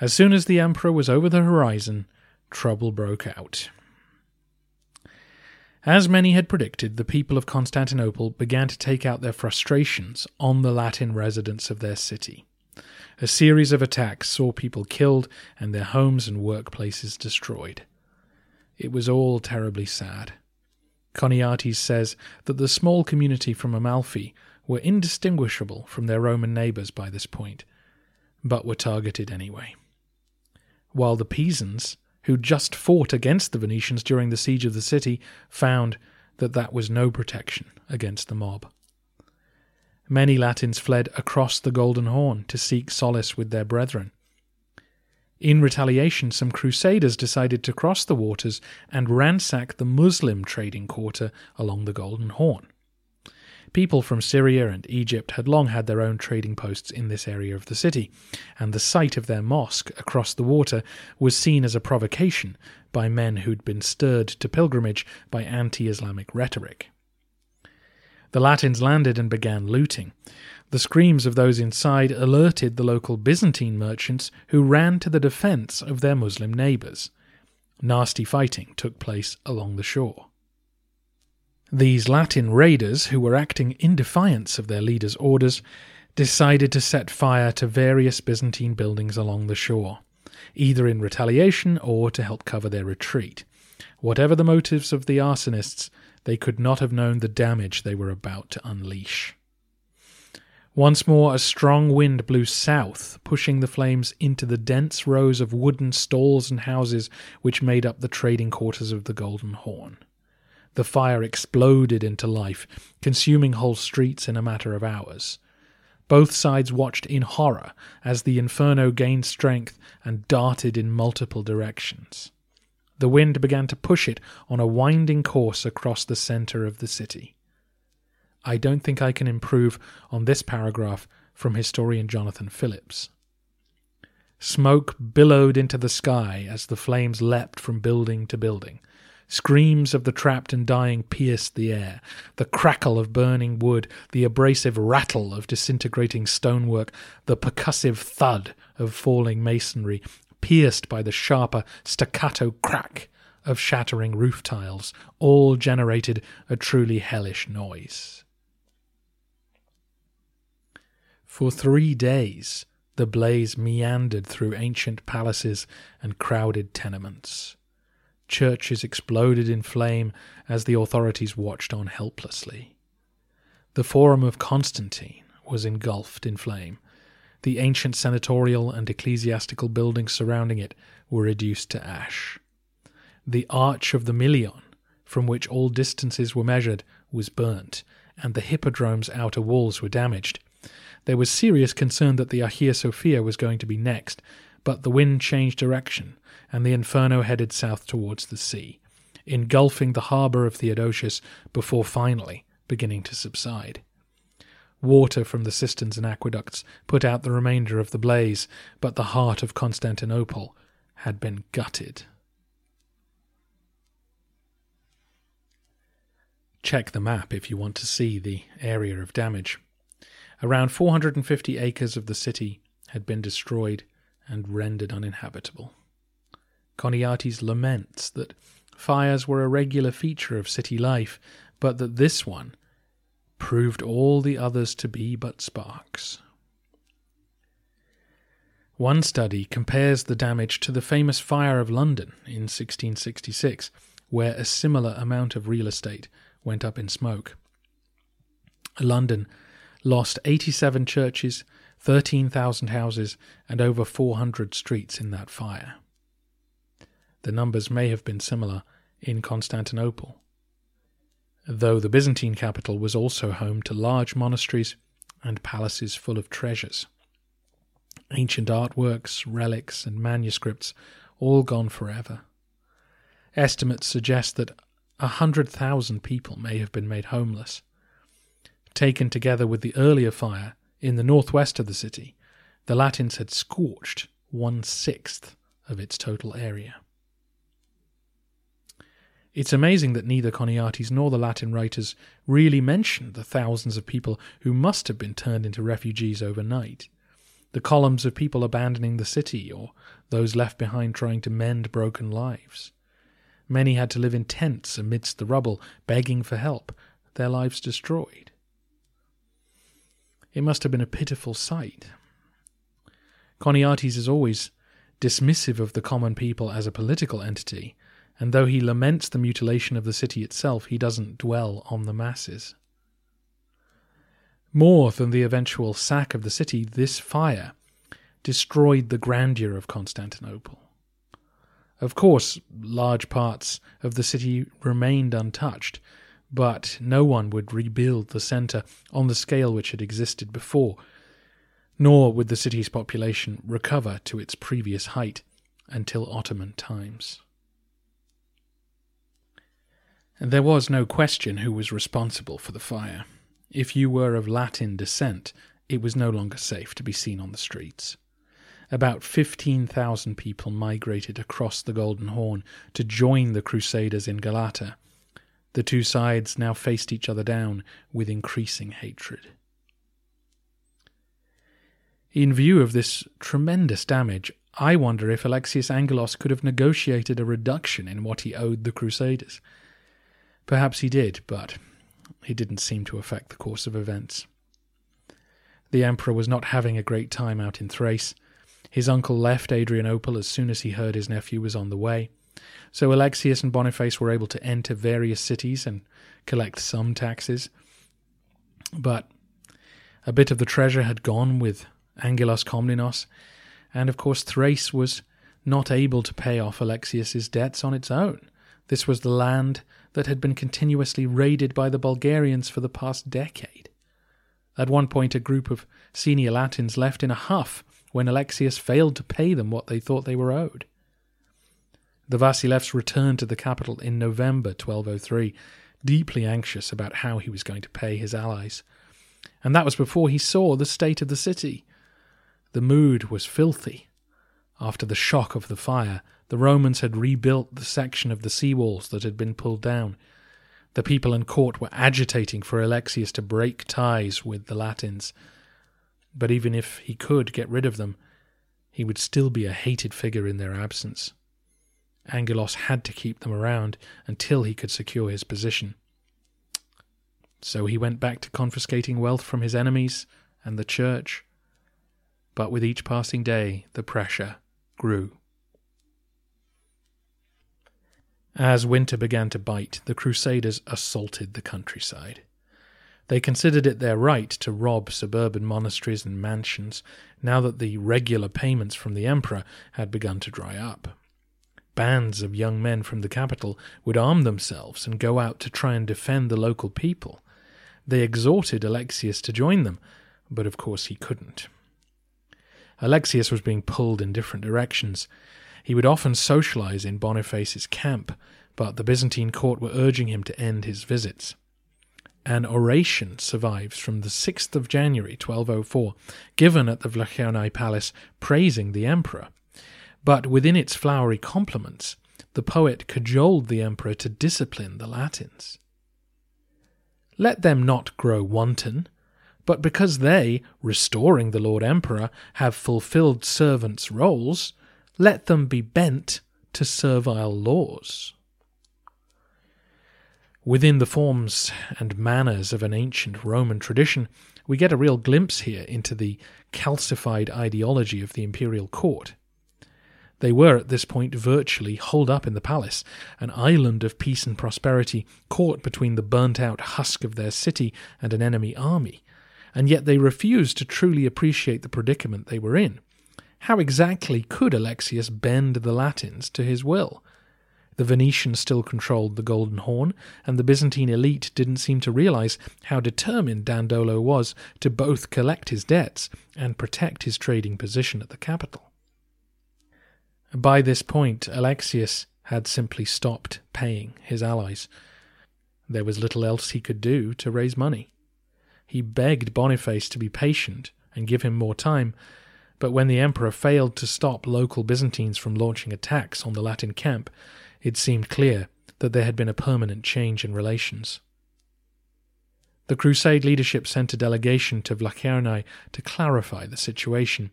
As soon as the emperor was over the horizon, trouble broke out. As many had predicted, the people of Constantinople began to take out their frustrations on the Latin residents of their city. A series of attacks saw people killed and their homes and workplaces destroyed. It was all terribly sad. Choniates says that the small community from Amalfi were indistinguishable from their Roman neighbours by this point, but were targeted anyway. While the Pisans, who just fought against the Venetians during the siege of the city, found that that was no protection against the mob. Many Latins fled across the Golden Horn to seek solace with their brethren. In retaliation, some crusaders decided to cross the waters and ransack the Muslim trading quarter along the Golden Horn. People from Syria and Egypt had long had their own trading posts in this area of the city, and the sight of their mosque across the water was seen as a provocation by men who'd been stirred to pilgrimage by anti Islamic rhetoric. The Latins landed and began looting. The screams of those inside alerted the local Byzantine merchants, who ran to the defense of their Muslim neighbors. Nasty fighting took place along the shore. These Latin raiders, who were acting in defiance of their leader's orders, decided to set fire to various Byzantine buildings along the shore, either in retaliation or to help cover their retreat. Whatever the motives of the arsonists, they could not have known the damage they were about to unleash. Once more, a strong wind blew south, pushing the flames into the dense rows of wooden stalls and houses which made up the trading quarters of the Golden Horn. The fire exploded into life, consuming whole streets in a matter of hours. Both sides watched in horror as the inferno gained strength and darted in multiple directions. The wind began to push it on a winding course across the centre of the city. I don't think I can improve on this paragraph from historian Jonathan Phillips. Smoke billowed into the sky as the flames leapt from building to building. Screams of the trapped and dying pierced the air. The crackle of burning wood, the abrasive rattle of disintegrating stonework, the percussive thud of falling masonry, pierced by the sharper staccato crack of shattering roof tiles, all generated a truly hellish noise. For three days the blaze meandered through ancient palaces and crowded tenements. Churches exploded in flame as the authorities watched on helplessly. The Forum of Constantine was engulfed in flame. The ancient senatorial and ecclesiastical buildings surrounding it were reduced to ash. The Arch of the Milion, from which all distances were measured, was burnt, and the Hippodrome's outer walls were damaged. There was serious concern that the Hagia Sophia was going to be next, but the wind changed direction, and the Inferno headed south towards the sea, engulfing the harbour of Theodosius before finally beginning to subside. Water from the cisterns and aqueducts put out the remainder of the blaze, but the heart of Constantinople had been gutted. Check the map if you want to see the area of damage. Around 450 acres of the city had been destroyed and rendered uninhabitable. Choniates laments that fires were a regular feature of city life, but that this one proved all the others to be but sparks. One study compares the damage to the famous fire of London in 1666, where a similar amount of real estate went up in smoke. London lost 87 churches, 13,000 houses, and over 400 streets in that fire. The numbers may have been similar in Constantinople, though the Byzantine capital was also home to large monasteries and palaces full of treasures. Ancient artworks, relics, and manuscripts all gone forever. Estimates suggest that a hundred thousand people may have been made homeless, Taken together with the earlier fire in the northwest of the city, the Latins had scorched one sixth of its total area. It's amazing that neither Choniates nor the Latin writers really mention the thousands of people who must have been turned into refugees overnight, the columns of people abandoning the city, or those left behind trying to mend broken lives. Many had to live in tents amidst the rubble, begging for help, their lives destroyed. It must have been a pitiful sight. Choniates is always dismissive of the common people as a political entity, and though he laments the mutilation of the city itself, he doesn't dwell on the masses. More than the eventual sack of the city, this fire destroyed the grandeur of Constantinople. Of course, large parts of the city remained untouched, but no one would rebuild the centre on the scale which had existed before, nor would the city's population recover to its previous height until Ottoman times. There was no question who was responsible for the fire. If you were of Latin descent, it was no longer safe to be seen on the streets. About 15,000 people migrated across the Golden Horn to join the Crusaders in Galata the two sides now faced each other down with increasing hatred. In view of this tremendous damage, I wonder if Alexius Angelos could have negotiated a reduction in what he owed the Crusaders. Perhaps he did, but it didn't seem to affect the course of events. The emperor was not having a great time out in Thrace. His uncle left Adrianople as soon as he heard his nephew was on the way. So Alexius and Boniface were able to enter various cities and collect some taxes. But a bit of the treasure had gone with Angelos Komnenos, and of course Thrace was not able to pay off Alexius's debts on its own. This was the land that had been continuously raided by the Bulgarians for the past decade. At one point, a group of senior Latins left in a huff when Alexius failed to pay them what they thought they were owed. The Vasilevs returned to the capital in November 1203, deeply anxious about how he was going to pay his allies. And that was before he saw the state of the city. The mood was filthy. After the shock of the fire, the Romans had rebuilt the section of the sea walls that had been pulled down. The people in court were agitating for Alexius to break ties with the Latins. But even if he could get rid of them, he would still be a hated figure in their absence. Angelos had to keep them around until he could secure his position. So he went back to confiscating wealth from his enemies and the church. But with each passing day, the pressure grew. As winter began to bite, the Crusaders assaulted the countryside. They considered it their right to rob suburban monasteries and mansions now that the regular payments from the emperor had begun to dry up. Bands of young men from the capital would arm themselves and go out to try and defend the local people. They exhorted Alexius to join them, but of course he couldn't. Alexius was being pulled in different directions. He would often socialize in Boniface's camp, but the Byzantine court were urging him to end his visits. An oration survives from the 6th of January 1204, given at the Vlachernae Palace, praising the emperor. But within its flowery compliments, the poet cajoled the emperor to discipline the Latins. Let them not grow wanton, but because they, restoring the Lord Emperor, have fulfilled servants' roles, let them be bent to servile laws. Within the forms and manners of an ancient Roman tradition, we get a real glimpse here into the calcified ideology of the imperial court. They were at this point virtually holed up in the palace, an island of peace and prosperity, caught between the burnt out husk of their city and an enemy army, and yet they refused to truly appreciate the predicament they were in. How exactly could Alexius bend the Latins to his will? The Venetians still controlled the Golden Horn, and the Byzantine elite didn't seem to realize how determined Dandolo was to both collect his debts and protect his trading position at the capital. By this point, Alexius had simply stopped paying his allies. There was little else he could do to raise money. He begged Boniface to be patient and give him more time, but when the emperor failed to stop local Byzantines from launching attacks on the Latin camp, it seemed clear that there had been a permanent change in relations. The Crusade leadership sent a delegation to Vlachernae to clarify the situation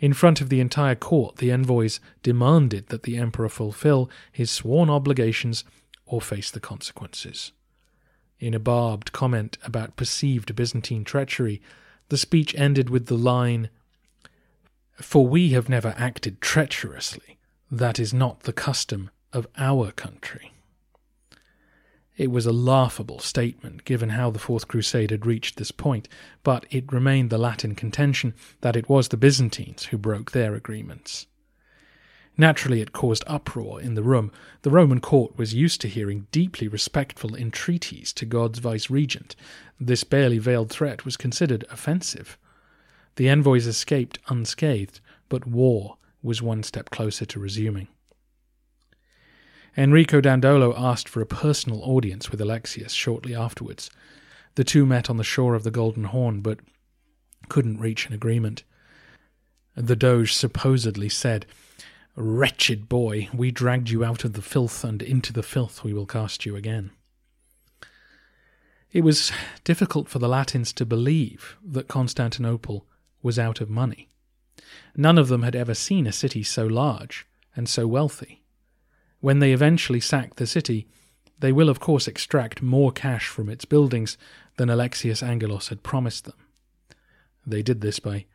in front of the entire court, the envoys demanded that the emperor fulfill his sworn obligations or face the consequences. In a barbed comment about perceived Byzantine treachery, the speech ended with the line, For we have never acted treacherously. That is not the custom of our country. It was a laughable statement, given how the Fourth Crusade had reached this point, but it remained the Latin contention that it was the Byzantines who broke their agreements. Naturally, it caused uproar in the room. The Roman court was used to hearing deeply respectful entreaties to God's vice-regent. This barely veiled threat was considered offensive. The envoys escaped unscathed, but war was one step closer to resuming. Enrico Dandolo asked for a personal audience with Alexius shortly afterwards. The two met on the shore of the Golden Horn, but couldn't reach an agreement. The Doge supposedly said, Wretched boy, we dragged you out of the filth, and into the filth we will cast you again. It was difficult for the Latins to believe that Constantinople was out of money. None of them had ever seen a city so large and so wealthy. When they eventually sack the city, they will of course extract more cash from its buildings than Alexius Angelos had promised them. They did this by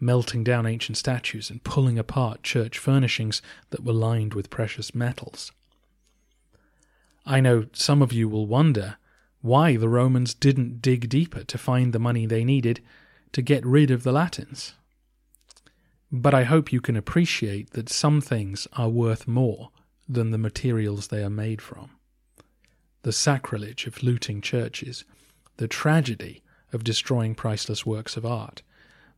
melting down ancient statues and pulling apart church furnishings that were lined with precious metals. I know some of you will wonder why the Romans didn't dig deeper to find the money they needed to get rid of the Latins. But I hope you can appreciate that some things are worth more than the materials they are made from. The sacrilege of looting churches, the tragedy of destroying priceless works of art,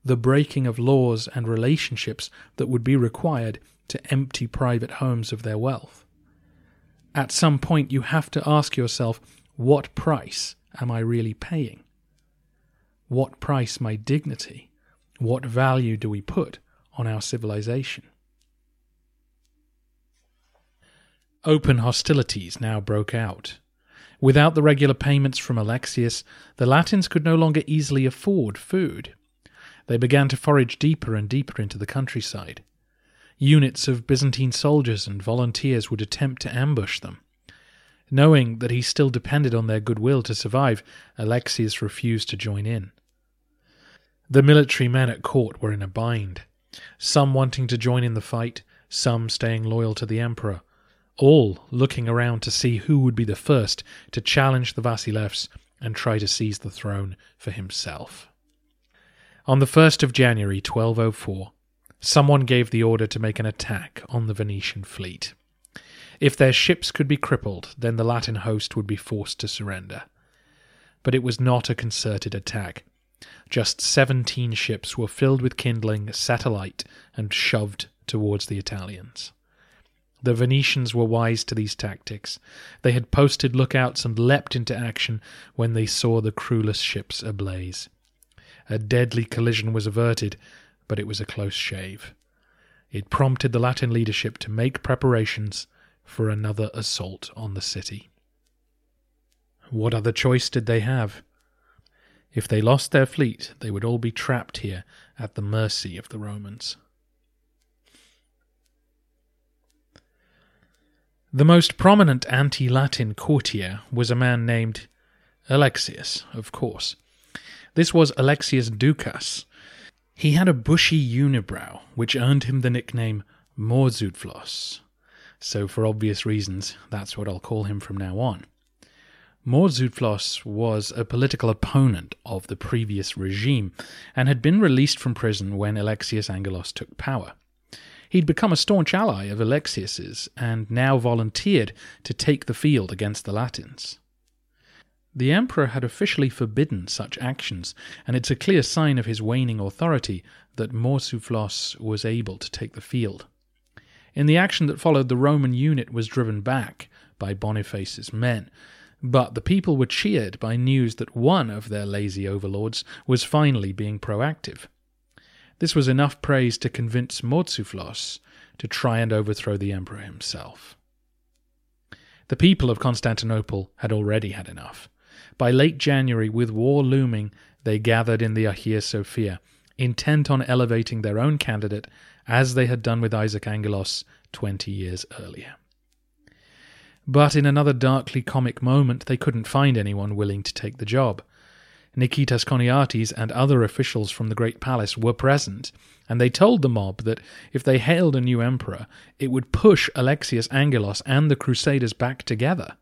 the breaking of laws and relationships that would be required to empty private homes of their wealth. At some point, you have to ask yourself what price am I really paying? What price my dignity? What value do we put on our civilization? Open hostilities now broke out. Without the regular payments from Alexius, the Latins could no longer easily afford food. They began to forage deeper and deeper into the countryside. Units of Byzantine soldiers and volunteers would attempt to ambush them. Knowing that he still depended on their goodwill to survive, Alexius refused to join in. The military men at court were in a bind, some wanting to join in the fight, some staying loyal to the emperor, all looking around to see who would be the first to challenge the Vasilevs and try to seize the throne for himself. On the 1st of January 1204, someone gave the order to make an attack on the Venetian fleet. If their ships could be crippled, then the Latin host would be forced to surrender. But it was not a concerted attack. Just seventeen ships were filled with kindling, satellite and shoved towards the Italians. The Venetians were wise to these tactics. They had posted lookouts and leapt into action when they saw the crewless ships ablaze. A deadly collision was averted, but it was a close shave. It prompted the Latin leadership to make preparations for another assault on the city. What other choice did they have? If they lost their fleet, they would all be trapped here at the mercy of the Romans. The most prominent anti Latin courtier was a man named Alexius, of course. This was Alexius Ducas. He had a bushy unibrow, which earned him the nickname Mourtzouphlos. So, for obvious reasons, that's what I'll call him from now on. Mourtzouphlos was a political opponent of the previous regime and had been released from prison when Alexius Angelos took power. He'd become a staunch ally of Alexius's and now volunteered to take the field against the Latins. The emperor had officially forbidden such actions, and it's a clear sign of his waning authority that Mourtzouphlos was able to take the field. In the action that followed, the Roman unit was driven back by Boniface's men, but the people were cheered by news that one of their lazy overlords was finally being proactive. This was enough praise to convince Mourtzouphlos to try and overthrow the emperor himself. The people of Constantinople had already had enough. By late January, with war looming, they gathered in the Hagia Sophia, intent on elevating their own candidate, as they had done with Isaac Angelos twenty years earlier. But in another darkly comic moment, they couldn't find anyone willing to take the job. Nikitas Choniates and other officials from the Great Palace were present, and they told the mob that if they hailed a new emperor, it would push Alexius Angelos and the Crusaders back together.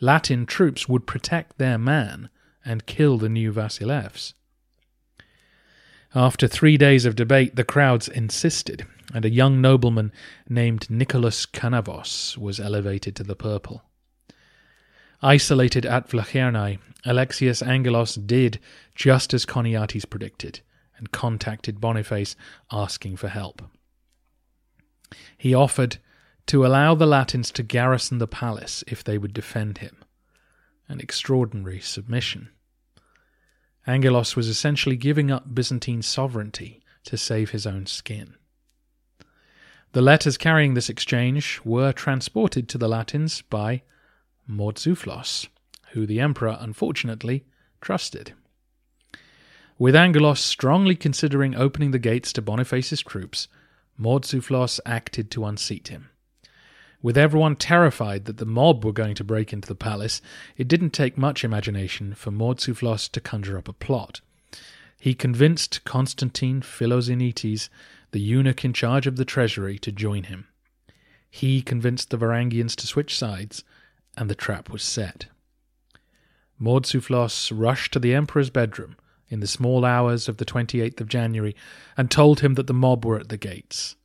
Latin troops would protect their man and kill the new Vasilevs. After three days of debate, the crowds insisted, and a young nobleman named Nicholas Canavos was elevated to the purple. Isolated at Vlachernae, Alexius Angelos did just as Choniates predicted and contacted Boniface asking for help. He offered to allow the Latins to garrison the palace if they would defend him. An extraordinary submission. Angelos was essentially giving up Byzantine sovereignty to save his own skin. The letters carrying this exchange were transported to the Latins by Mourtzouphlos, who the emperor unfortunately trusted. With Angelos strongly considering opening the gates to Boniface's troops, Mourtzouphlos acted to unseat him. With everyone terrified that the mob were going to break into the palace, it didn't take much imagination for Mourtzouphlos to conjure up a plot. He convinced Constantine Philoxenites, the eunuch in charge of the treasury, to join him. He convinced the Varangians to switch sides, and the trap was set. Mourtzouphlos rushed to the emperor's bedroom in the small hours of the 28th of January and told him that the mob were at the gates.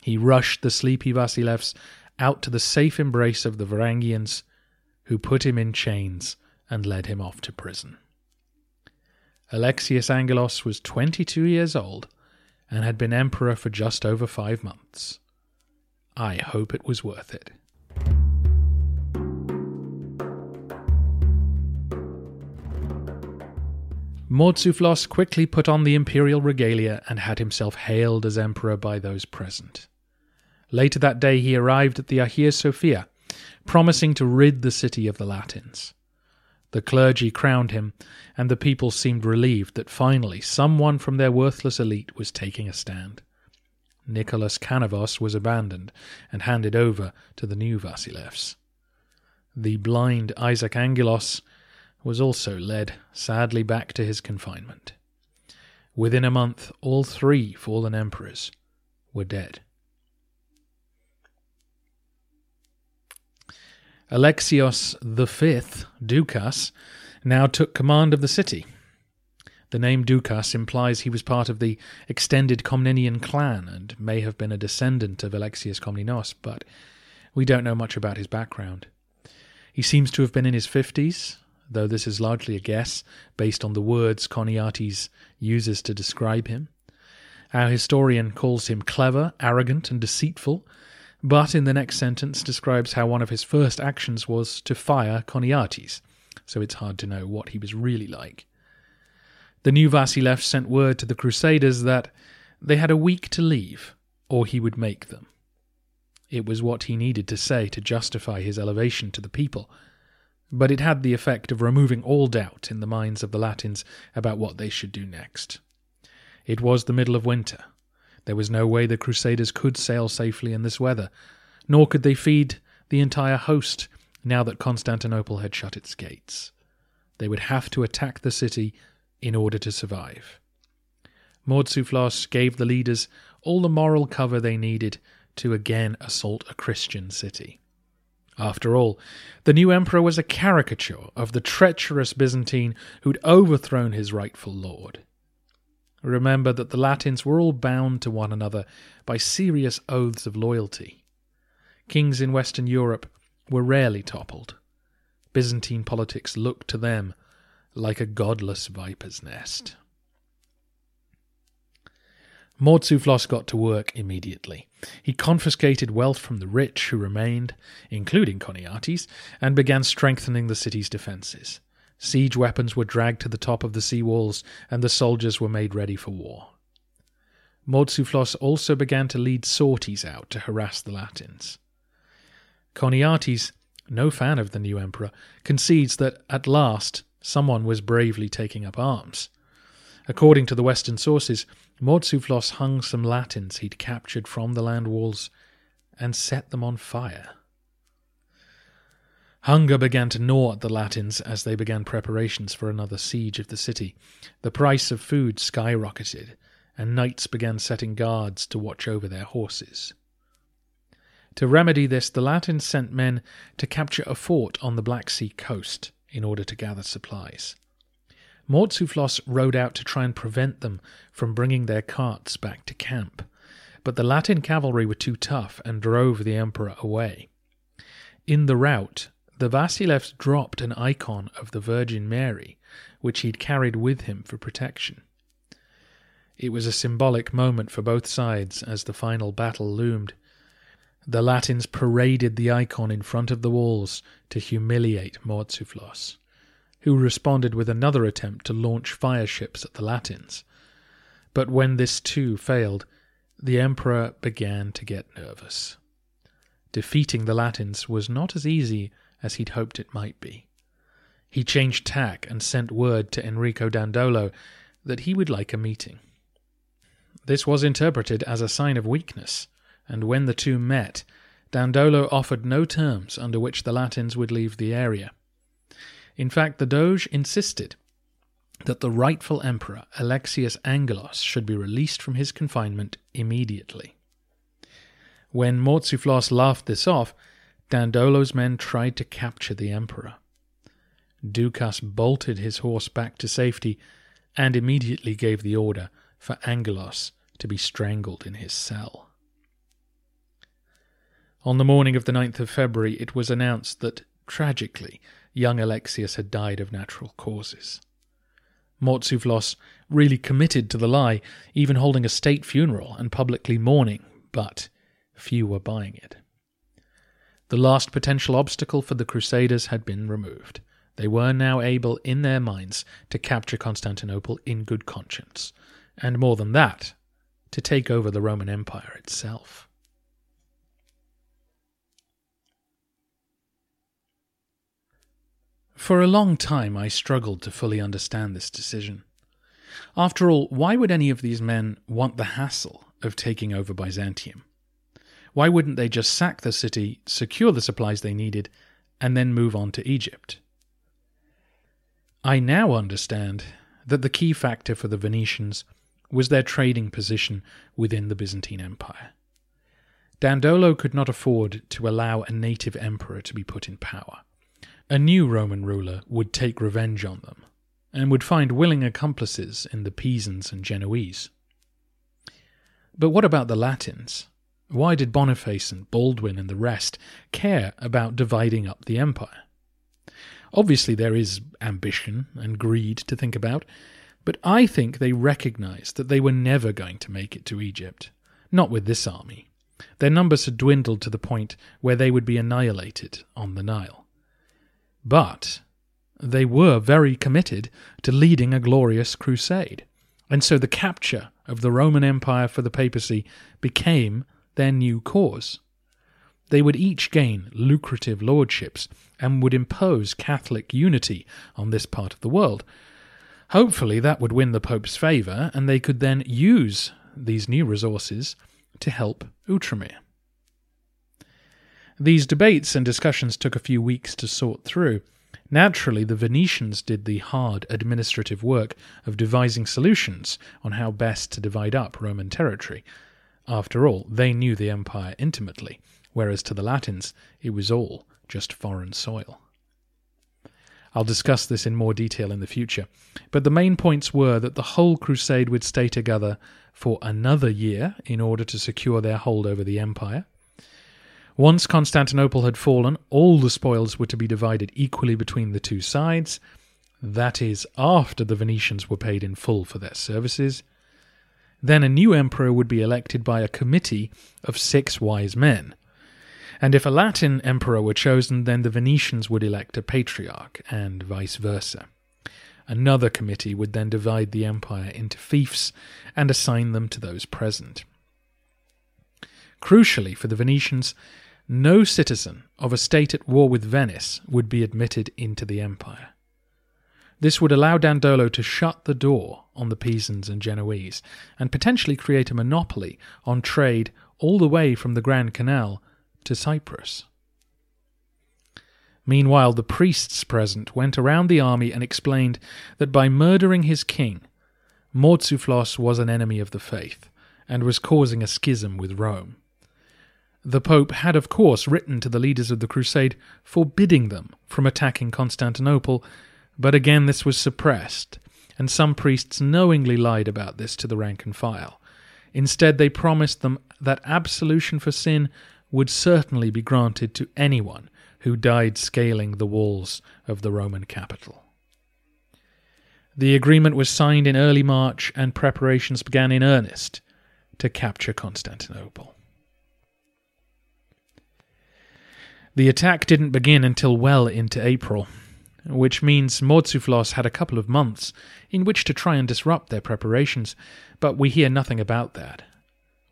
He rushed the sleepy Vasilevs out to the safe embrace of the Varangians, who put him in chains and led him off to prison. Alexius Angelos was 22 years old and had been emperor for just over five months. I hope it was worth it. Mourtzouphlos quickly put on the imperial regalia and had himself hailed as emperor by those present. Later that day he arrived at the Hagia Sophia, promising to rid the city of the Latins. The clergy crowned him, and the people seemed relieved that finally someone from their worthless elite was taking a stand. Nicholas Canavos was abandoned and handed over to the new Vasilevs. The blind Isaac Angelos was also led sadly back to his confinement. Within a month, all three fallen emperors were dead. Alexios V, Doukas, now took command of the city. The name Doukas implies he was part of the extended Komnenian clan and may have been a descendant of Alexius Komnenos, but we don't know much about his background. He seems to have been in his fifties, though this is largely a guess based on the words Choniates uses to describe him. Our historian calls him clever, arrogant, and deceitful, but in the next sentence describes how one of his first actions was to fire Choniates, so it's hard to know what he was really like. The new Vasilev sent word to the Crusaders that they had a week to leave, or he would make them. It was what he needed to say to justify his elevation to the people, but it had the effect of removing all doubt in the minds of the Latins about what they should do next. It was the middle of winter, there was no way the Crusaders could sail safely in this weather, nor could they feed the entire host now that Constantinople had shut its gates. They would have to attack the city in order to survive. Mourtzouphlos gave the leaders all the moral cover they needed to again assault a Christian city. After all, the new emperor was a caricature of the treacherous Byzantine who'd overthrown his rightful lord. Remember that the Latins were all bound to one another by serious oaths of loyalty. Kings in Western Europe were rarely toppled. Byzantine politics looked to them like a godless viper's nest. Mourtzouphlos got to work immediately. He confiscated wealth from the rich who remained, including Choniates, and began strengthening the city's defences. Siege weapons were dragged to the top of the sea walls, and the soldiers were made ready for war. Mourtzouphlos also began to lead sorties out to harass the Latins. Choniates, no fan of the new emperor, concedes that at last someone was bravely taking up arms. According to the Western sources, Mourtzouphlos hung some Latins he'd captured from the land walls and set them on fire. Hunger began to gnaw at the Latins as they began preparations for another siege of the city. The price of food skyrocketed, and knights began setting guards to watch over their horses. To remedy this, the Latins sent men to capture a fort on the Black Sea coast in order to gather supplies. Mourtzouphlos rode out to try and prevent them from bringing their carts back to camp, but the Latin cavalry were too tough and drove the emperor away. In the rout, the Vasilevs dropped an icon of the Virgin Mary, which he'd carried with him for protection. It was a symbolic moment for both sides as the final battle loomed. The Latins paraded the icon in front of the walls to humiliate Mourtzouphlos, who responded with another attempt to launch fire ships at the Latins. But when this too failed, the emperor began to get nervous. Defeating the Latins was not as easy as he'd hoped it might be. He changed tack and sent word to Enrico Dandolo that he would like a meeting. This was interpreted as a sign of weakness, and when the two met, Dandolo offered no terms under which the Latins would leave the area. In fact, the Doge insisted that the rightful emperor, Alexius Angelos, should be released from his confinement immediately. When Mourtzouphlos laughed this off, Dandolo's men tried to capture the emperor. Ducas bolted his horse back to safety and immediately gave the order for Angelos to be strangled in his cell. On the morning of the 9th of February, it was announced that, tragically, young Alexius had died of natural causes. Mourtzouphlos really committed to the lie, even holding a state funeral and publicly mourning, but few were buying it. The last potential obstacle for the Crusaders had been removed. They were now able, in their minds, to capture Constantinople in good conscience, and more than that, to take over the Roman Empire itself. For a long time, I struggled to fully understand this decision. After all, why would any of these men want the hassle of taking over Byzantium? Why wouldn't they just sack the city, secure the supplies they needed, and then move on to Egypt? I now understand that the key factor for the Venetians was their trading position within the Byzantine Empire. Dandolo could not afford to allow a native emperor to be put in power. A new Roman ruler would take revenge on them, and would find willing accomplices in the Pisans and Genoese. But what about the Latins? Why did Boniface and Baldwin and the rest care about dividing up the empire? Obviously, there is ambition and greed to think about, but I think they recognized that they were never going to make it to Egypt. Not with this army. Their numbers had dwindled to the point where they would be annihilated on the Nile. But they were very committed to leading a glorious crusade, and so the capture of the Roman Empire for the papacy became their new cause. They would each gain lucrative lordships and would impose Catholic unity on this part of the world. Hopefully, that would win the Pope's favour, and they could then use these new resources to help Outremer. These debates and discussions took a few weeks to sort through. Naturally, the Venetians did the hard administrative work of devising solutions on how best to divide up Roman territory. After all, they knew the empire intimately, whereas to the Latins it was all just foreign soil. I'll discuss this in more detail in the future, but the main points were that the whole crusade would stay together for another year in order to secure their hold over the empire. Once Constantinople had fallen, all the spoils were to be divided equally between the two sides, that is, after the Venetians were paid in full for their services. Then a new emperor would be elected by a committee of six wise men, and if a Latin emperor were chosen, then the Venetians would elect a patriarch, and vice versa. Another committee would then divide the empire into fiefs and assign them to those present. Crucially for the Venetians, no citizen of a state at war with Venice would be admitted into the empire. This would allow Dandolo to shut the door on the Pisans and Genoese and potentially create a monopoly on trade all the way from the Grand Canal to Cyprus. Meanwhile, the priests present went around the army and explained that by murdering his king, Mourtzouphlos was an enemy of the faith and was causing a schism with Rome. The Pope had, of course, written to the leaders of the Crusade forbidding them from attacking Constantinople, but again this was suppressed, and some priests knowingly lied about this to the rank and file. Instead, they promised them that absolution for sin would certainly be granted to anyone who died scaling the walls of the Roman capital. The agreement was signed in early March, and preparations began in earnest to capture Constantinople. The attack didn't begin until well into April, which means Mourtzouphlos had a couple of months in which to try and disrupt their preparations, but we hear nothing about that,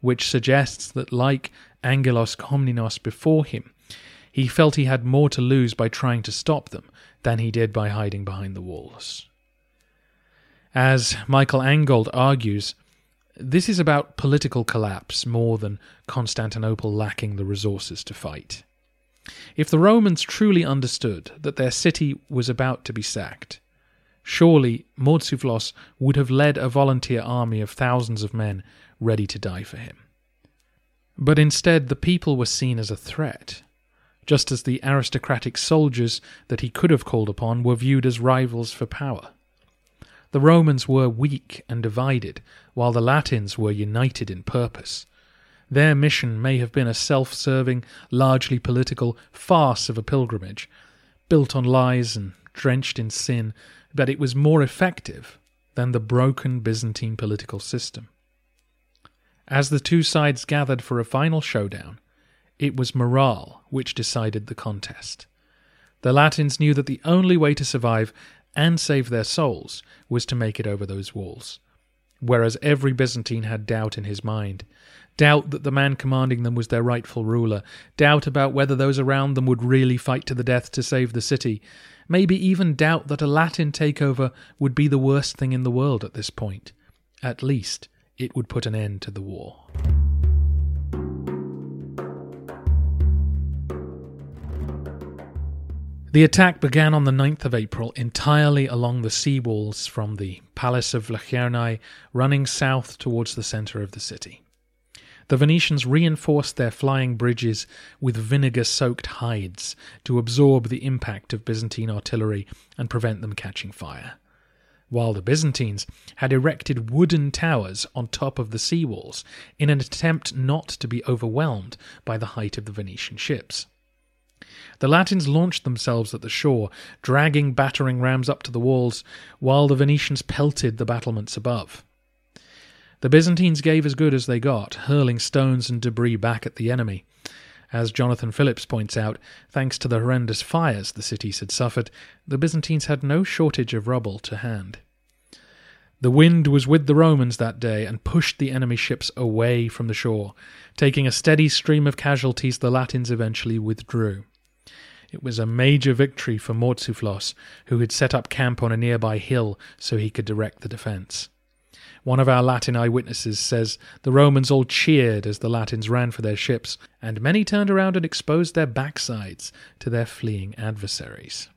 which suggests that, like Angelos Komnenos before him, he felt he had more to lose by trying to stop them than he did by hiding behind the walls. As Michael Angold argues, this is about political collapse more than Constantinople lacking the resources to fight. If the Romans truly understood that their city was about to be sacked, surely Mourtzouphlos would have led a volunteer army of thousands of men ready to die for him. But instead, the people were seen as a threat, just as the aristocratic soldiers that he could have called upon were viewed as rivals for power. The Romans were weak and divided, while the Latins were united in purpose. Their mission may have been a self serving, largely political farce of a pilgrimage, built on lies and drenched in sin, but it was more effective than the broken Byzantine political system. As the two sides gathered for a final showdown, it was morale which decided the contest. The Latins knew that the only way to survive and save their souls was to make it over those walls, whereas every Byzantine had doubt in his mind doubt that the man commanding them was their rightful ruler, doubt about whether those around them would really fight to the death to save the city, maybe even doubt that a Latin takeover would be the worst thing in the world at this point. At least, it would put an end to the war. The attack began on the 9th of April entirely along the sea walls from the Palace of Vlachernae running south towards the centre of the city. The Venetians reinforced their flying bridges with vinegar soaked hides to absorb the impact of Byzantine artillery and prevent them catching fire. While the Byzantines had erected wooden towers on top of the sea walls in an attempt not to be overwhelmed by the height of the Venetian ships. The Latins launched themselves at the shore, dragging battering rams up to the walls, while the Venetians pelted the battlements above. The Byzantines gave as good as they got, hurling stones and debris back at the enemy. As Jonathan Phillips points out, thanks to the horrendous fires the cities had suffered, the Byzantines had no shortage of rubble to hand. The wind was with the Romans that day and pushed the enemy ships away from the shore. Taking a steady stream of casualties, the Latins eventually withdrew. It was a major victory for Mourtzouphlos, who had set up camp on a nearby hill so he could direct the defence. One of our Latin eyewitnesses says the Romans all cheered as the Latins ran for their ships, and many turned around and exposed their backsides to their fleeing adversaries.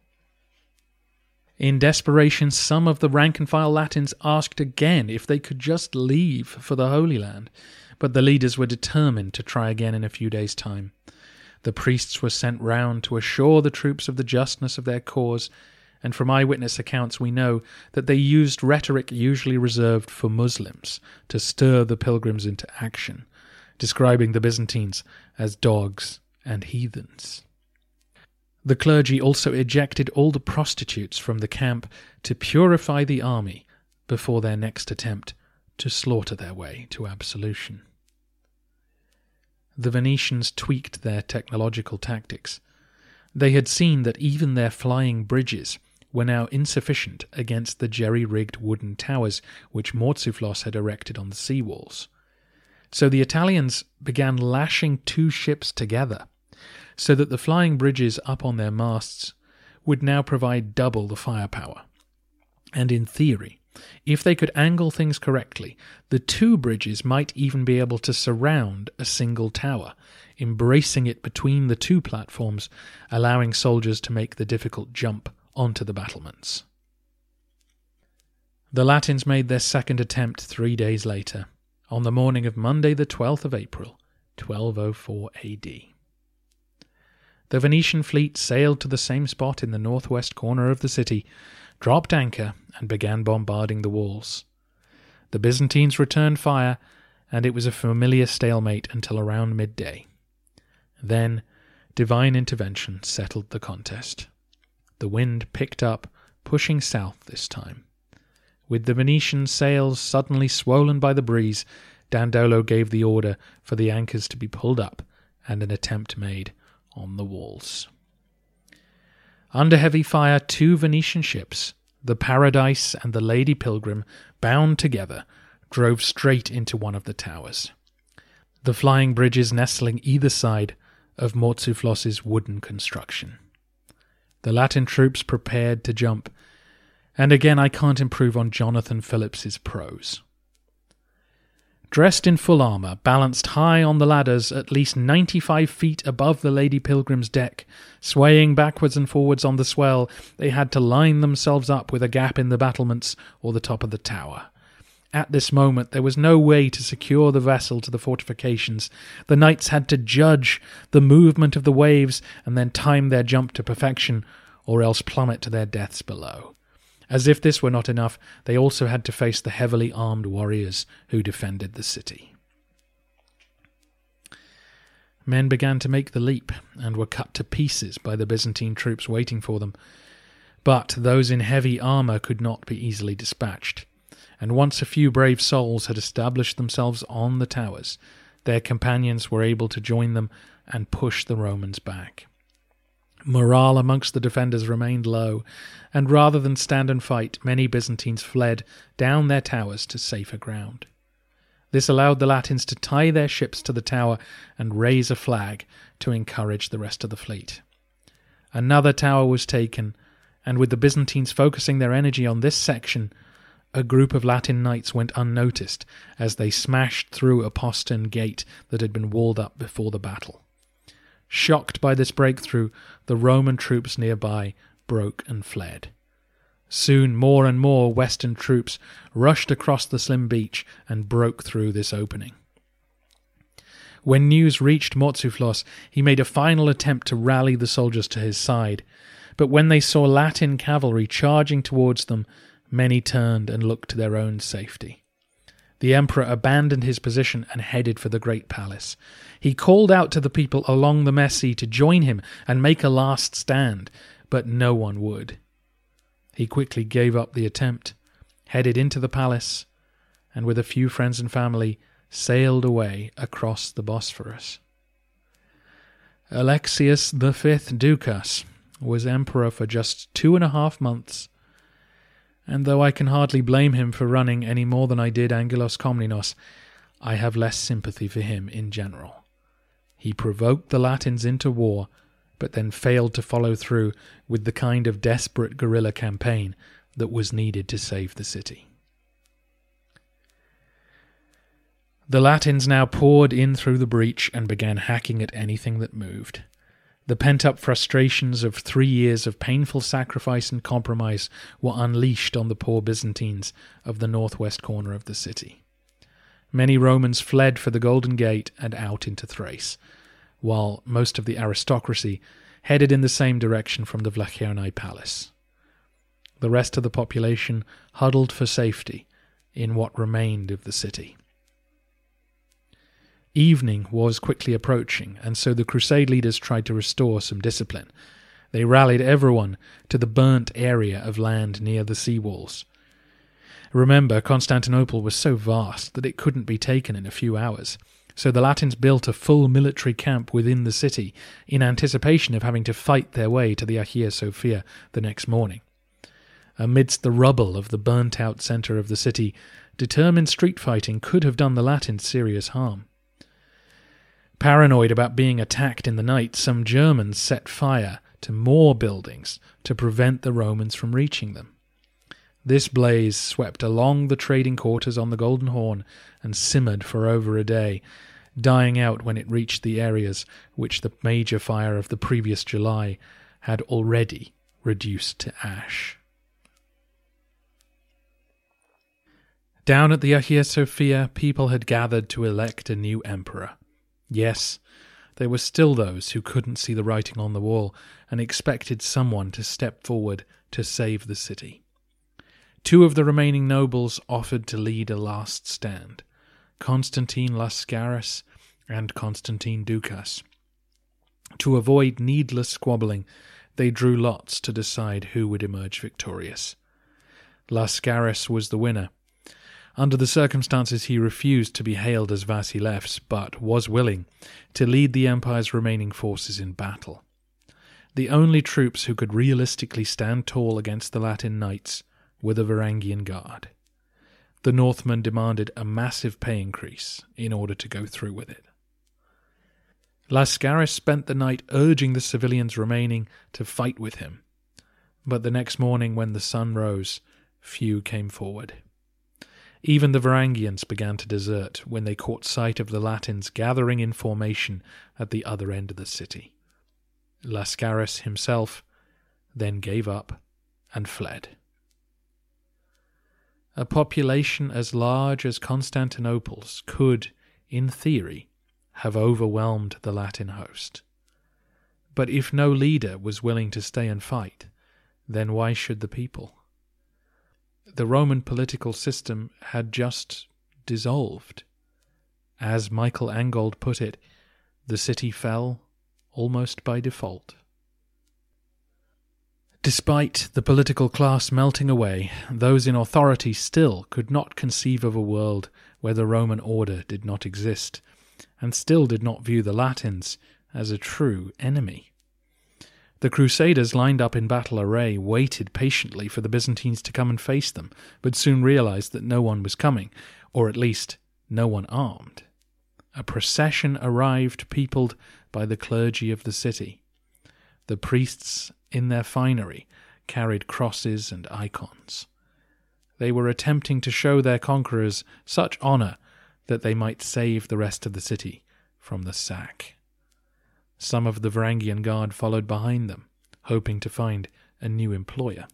In desperation, some of the rank and file Latins asked again if they could just leave for the Holy Land, but the leaders were determined to try again in a few days' time. The priests were sent round to assure the troops of the justness of their cause and from eyewitness accounts we know that they used rhetoric usually reserved for Muslims to stir the pilgrims into action, describing the Byzantines as dogs and heathens. The clergy also ejected all the prostitutes from the camp to purify the army before their next attempt to slaughter their way to absolution. The Venetians tweaked their technological tactics. They had seen that even their flying bridges were now insufficient against the jerry rigged wooden towers which Mourtzouphlos had erected on the sea walls. So the Italians began lashing two ships together, so that the flying bridges up on their masts would now provide double the firepower. And in theory, if they could angle things correctly, the two bridges might even be able to surround a single tower, embracing it between the two platforms, allowing soldiers to make the difficult jump onto the battlements. The Latins made their second attempt three days later, on the morning of Monday, the 12th of April, 1204 AD. The Venetian fleet sailed to the same spot in the northwest corner of the city, dropped anchor, and began bombarding the walls. The Byzantines returned fire, and it was a familiar stalemate until around midday. Then, divine intervention settled the contest. The wind picked up, pushing south this time. With the Venetian sails suddenly swollen by the breeze, Dandolo gave the order for the anchors to be pulled up and an attempt made on the walls. Under heavy fire, two Venetian ships, the Paradise and the Lady Pilgrim, bound together, drove straight into one of the towers. The flying bridges nestling either side of Mourtzouphlos' wooden construction. The Latin troops prepared to jump, And again, I can't improve on Jonathan Phillips's prose. Dressed in full armour, balanced high on the ladders at least ninety five feet above the Lady Pilgrim's deck, swaying backwards and forwards on the swell, they had to line themselves up with a gap in the battlements or the top of the tower. At this moment, there was no way to secure the vessel to the fortifications. The knights had to judge the movement of the waves and then time their jump to perfection, or else plummet to their deaths below. As if this were not enough, they also had to face the heavily armed warriors who defended the city. Men began to make the leap and were cut to pieces by the Byzantine troops waiting for them. But those in heavy armour could not be easily dispatched, and once a few brave souls had established themselves on the towers, their companions were able to join them and push the Romans back. Morale amongst the defenders remained low, and rather than stand and fight, many Byzantines fled down their towers to safer ground. This allowed the Latins to tie their ships to the tower and raise a flag to encourage the rest of the fleet. Another tower was taken, and with the Byzantines focusing their energy on this section, a group of Latin knights went unnoticed as they smashed through a postern gate that had been walled up before the battle. Shocked by this breakthrough, the Roman troops nearby broke and fled. Soon more and more Western troops rushed across the slim beach and broke through this opening. When news reached Mourtzouphlos, he made a final attempt to rally the soldiers to his side, but when they saw Latin cavalry charging towards them, many turned and looked to their own safety. The emperor abandoned his position and headed for the great palace. He called out to the people along the Mese to join him and make a last stand, but no one would. He quickly gave up the attempt, headed into the palace, and with a few friends and family sailed away across the Bosphorus. Alexius V Ducas was emperor for just two and a half months and though I can hardly blame him for running any more than I did Angelos Komnenos, I have less sympathy for him in general. He provoked the Latins into war, but then failed to follow through with the kind of desperate guerrilla campaign that was needed to save the city. The Latins now poured in through the breach and began hacking at anything that moved. The pent up frustrations of three years of painful sacrifice and compromise were unleashed on the poor Byzantines of the northwest corner of the city. Many Romans fled for the Golden Gate and out into Thrace, while most of the aristocracy headed in the same direction from the Vlachernae palace. The rest of the population huddled for safety in what remained of the city. Evening was quickly approaching, and so the crusade leaders tried to restore some discipline. They rallied everyone to the burnt area of land near the sea walls. Remember, Constantinople was so vast that it couldn't be taken in a few hours, so the Latins built a full military camp within the city in anticipation of having to fight their way to the Hagia Sophia the next morning. Amidst the rubble of the burnt out centre of the city, determined street fighting could have done the Latins serious harm. Paranoid about being attacked in the night, some Germans set fire to more buildings to prevent the Romans from reaching them. This blaze swept along the trading quarters on the Golden Horn and simmered for over a day, dying out when it reached the areas which the major fire of the previous July had already reduced to ash. Down at the Hagia Sophia, people had gathered to elect a new emperor. Yes, there were still those who couldn't see the writing on the wall and expected someone to step forward to save the city. Two of the remaining nobles offered to lead a last stand Constantine Lascaris and Constantine Ducas. To avoid needless squabbling, they drew lots to decide who would emerge victorious. Lascaris was the winner, under the circumstances, he refused to be hailed as Vasilevs, but was willing to lead the Empire's remaining forces in battle. The only troops who could realistically stand tall against the Latin knights were the Varangian Guard. The Northmen demanded a massive pay increase in order to go through with it. Lascaris spent the night urging the civilians remaining to fight with him. But the next morning, when the sun rose, few came forward. Even the Varangians began to desert when they caught sight of the Latins gathering in formation at the other end of the city. Lascaris himself then gave up and fled. A population as large as Constantinople's could, in theory, have overwhelmed the Latin host. But if no leader was willing to stay and fight, then why should the people? The Roman political system had just dissolved. As Michael Angold put it, the city fell almost by default. Despite the political class melting away, those in authority still could not conceive of a world where the Roman order did not exist, and still did not view the Latins as a true enemy. The Crusaders, lined up in battle array, waited patiently for the Byzantines to come and face them, but soon realized that no one was coming, or at least no one armed. A procession arrived, peopled by the clergy of the city. The priests, in their finery, carried crosses and icons. They were attempting to show their conquerors such honour that they might save the rest of the city from the sack. Some of the Varangian guard followed behind them, hoping to find a new employer.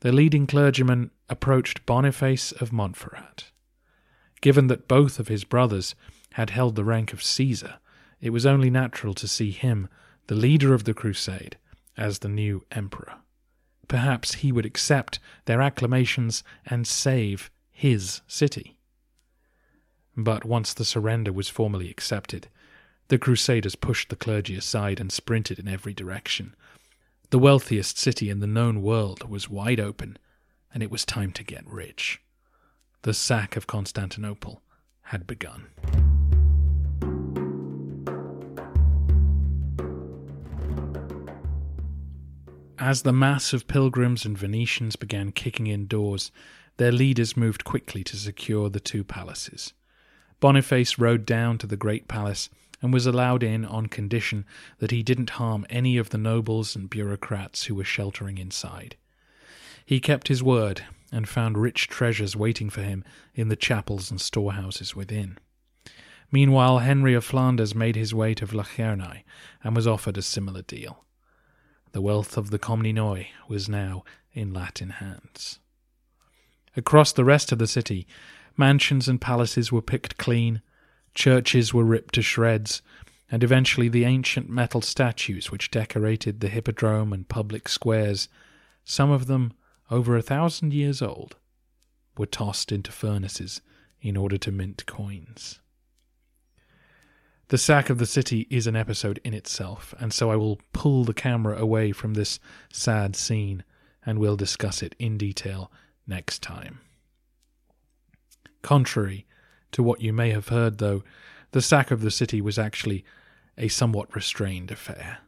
The leading clergyman approached Boniface of Montferrat. Given that both of his brothers had held the rank of Caesar, it was only natural to see him, the leader of the crusade, as the new emperor. Perhaps he would accept their acclamations and save his city. But once the surrender was formally accepted, the Crusaders pushed the clergy aside and sprinted in every direction. The wealthiest city in the known world was wide open, and it was time to get rich. The sack of Constantinople had begun. As the mass of pilgrims and Venetians began kicking in doors, their leaders moved quickly to secure the two palaces. Boniface rode down to the great palace and was allowed in on condition that he didn't harm any of the nobles and bureaucrats who were sheltering inside. He kept his word and found rich treasures waiting for him in the chapels and storehouses within. Meanwhile, Henry of Flanders made his way to Vlachernae and was offered a similar deal. The wealth of the Comnenoi was now in Latin hands. Across the rest of the city, mansions and palaces were picked clean, Churches were ripped to shreds, and eventually the ancient metal statues which decorated the hippodrome and public squares, some of them over a thousand years old, were tossed into furnaces in order to mint coins. The sack of the city is an episode in itself, and so I will pull the camera away from this sad scene and we'll discuss it in detail next time. Contrary to what you may have heard, though, the sack of the city was actually a somewhat restrained affair.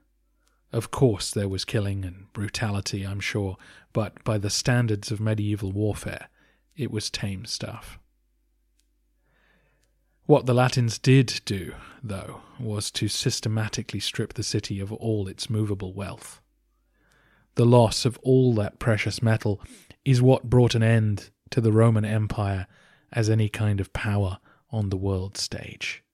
Of course, there was killing and brutality, I'm sure, but by the standards of medieval warfare, it was tame stuff. What the Latins did do, though, was to systematically strip the city of all its movable wealth. The loss of all that precious metal is what brought an end to the Roman Empire as any kind of power on the world stage.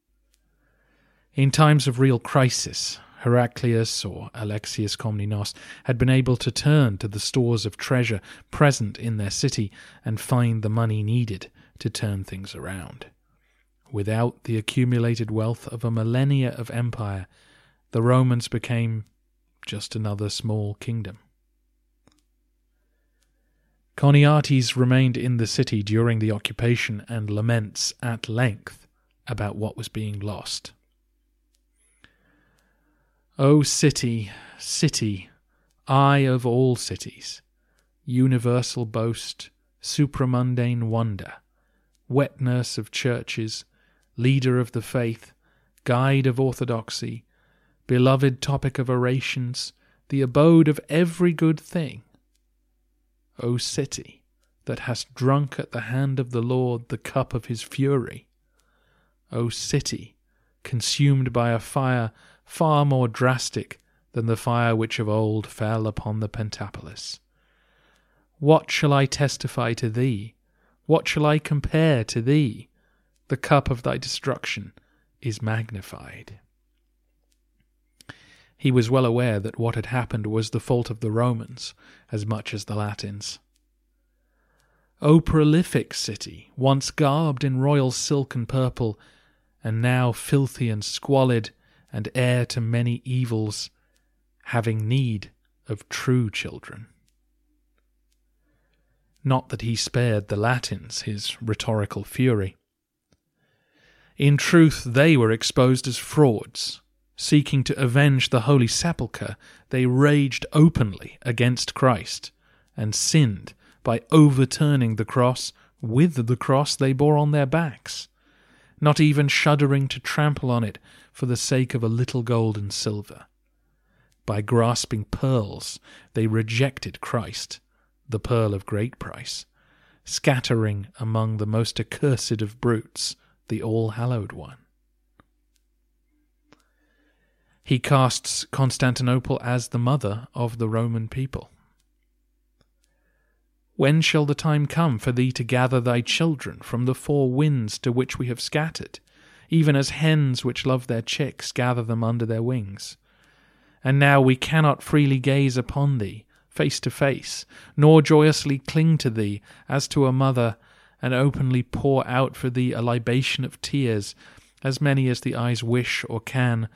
In times of real crisis, Heraclius or Alexius Komnenos had been able to turn to the stores of treasure present in their city and find the money needed to turn things around. Without the accumulated wealth of a millennia of empire, the Romans became just another small kingdom. Choniates remained in the city during the occupation and laments at length about what was being lost. O city, city, eye of all cities, universal boast, supramundane wonder, wet nurse of churches, leader of the faith, guide of orthodoxy, beloved topic of orations, the abode of every good thing, O city, that hast drunk at the hand of the Lord the cup of his fury. O city, consumed by a fire far more drastic than the fire which of old fell upon the Pentapolis. What shall I testify to thee? What shall I compare to thee? The cup of thy destruction is magnified. He was well aware that what had happened was the fault of the Romans as much as the Latins. O prolific city, once garbed in royal silk and purple, and now filthy and squalid, and heir to many evils, having need of true children. Not that he spared the Latins his rhetorical fury. In truth, they were exposed as frauds. Seeking to avenge the Holy Sepulchre, they raged openly against Christ and sinned by overturning the cross with the cross they bore on their backs, not even shuddering to trample on it for the sake of a little gold and silver. By grasping pearls, they rejected Christ, the pearl of great price, scattering among the most accursed of brutes the All Hallowed One. He casts Constantinople as the mother of the Roman people. When shall the time come for thee to gather thy children from the four winds to which we have scattered, even as hens which love their chicks gather them under their wings? And now we cannot freely gaze upon thee, face to face, nor joyously cling to thee as to a mother, and openly pour out for thee a libation of tears, as many as the eyes wish or can,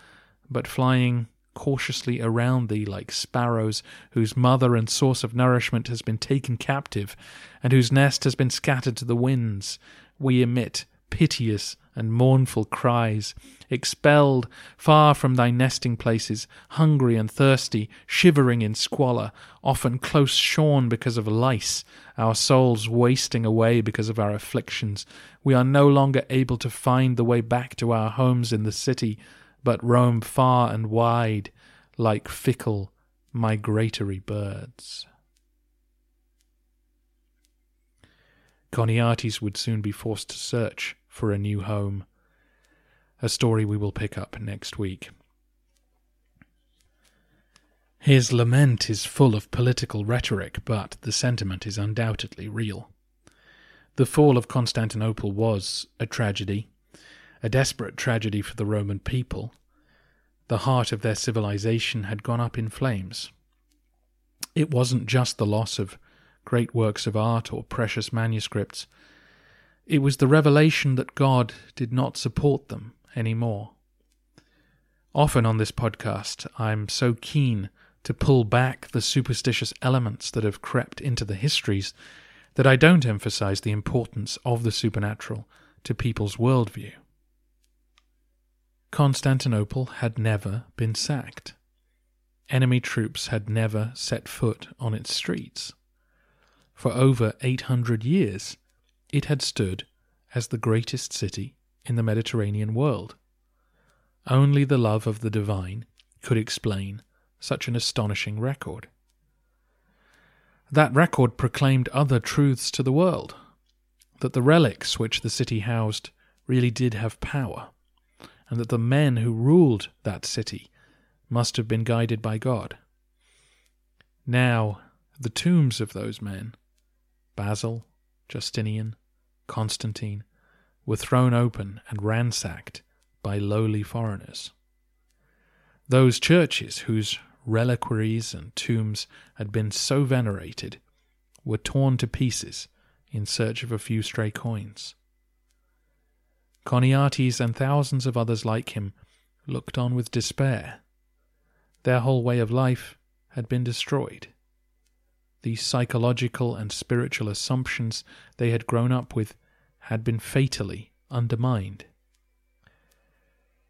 but flying cautiously around thee like sparrows whose mother and source of nourishment has been taken captive, and whose nest has been scattered to the winds, we emit piteous and mournful cries, expelled far from thy nesting places, hungry and thirsty, shivering in squalor, often close shorn because of lice, our souls wasting away because of our afflictions. We are no longer able to find the way back to our homes in the city, but roam far and wide like fickle migratory birds. Choniates would soon be forced to search for a new home, a story we will pick up next week. His lament is full of political rhetoric, but the sentiment is undoubtedly real. The fall of Constantinople was a tragedy, a desperate tragedy for the Roman people. The heart of their civilization had gone up in flames. It wasn't just the loss of great works of art or precious manuscripts. It was the revelation that God did not support them any more. Often on this podcast, I'm so keen to pull back the superstitious elements that have crept into the histories that I don't emphasize the importance of the supernatural to people's worldview. Constantinople had never been sacked. Enemy troops had never set foot on its streets. For over 800 years, it had stood as the greatest city in the Mediterranean world. Only the love of the divine could explain such an astonishing record. That record proclaimed other truths to the world that the relics which the city housed really did have power and that the men who ruled that city must have been guided by God. Now, the tombs of those men, Basil, Justinian, Constantine, were thrown open and ransacked by lowly foreigners. Those churches whose reliquaries and tombs had been so venerated were torn to pieces in search of a few stray coins. Choniates and thousands of others like him looked on with despair. Their whole way of life had been destroyed. These psychological and spiritual assumptions they had grown up with had been fatally undermined.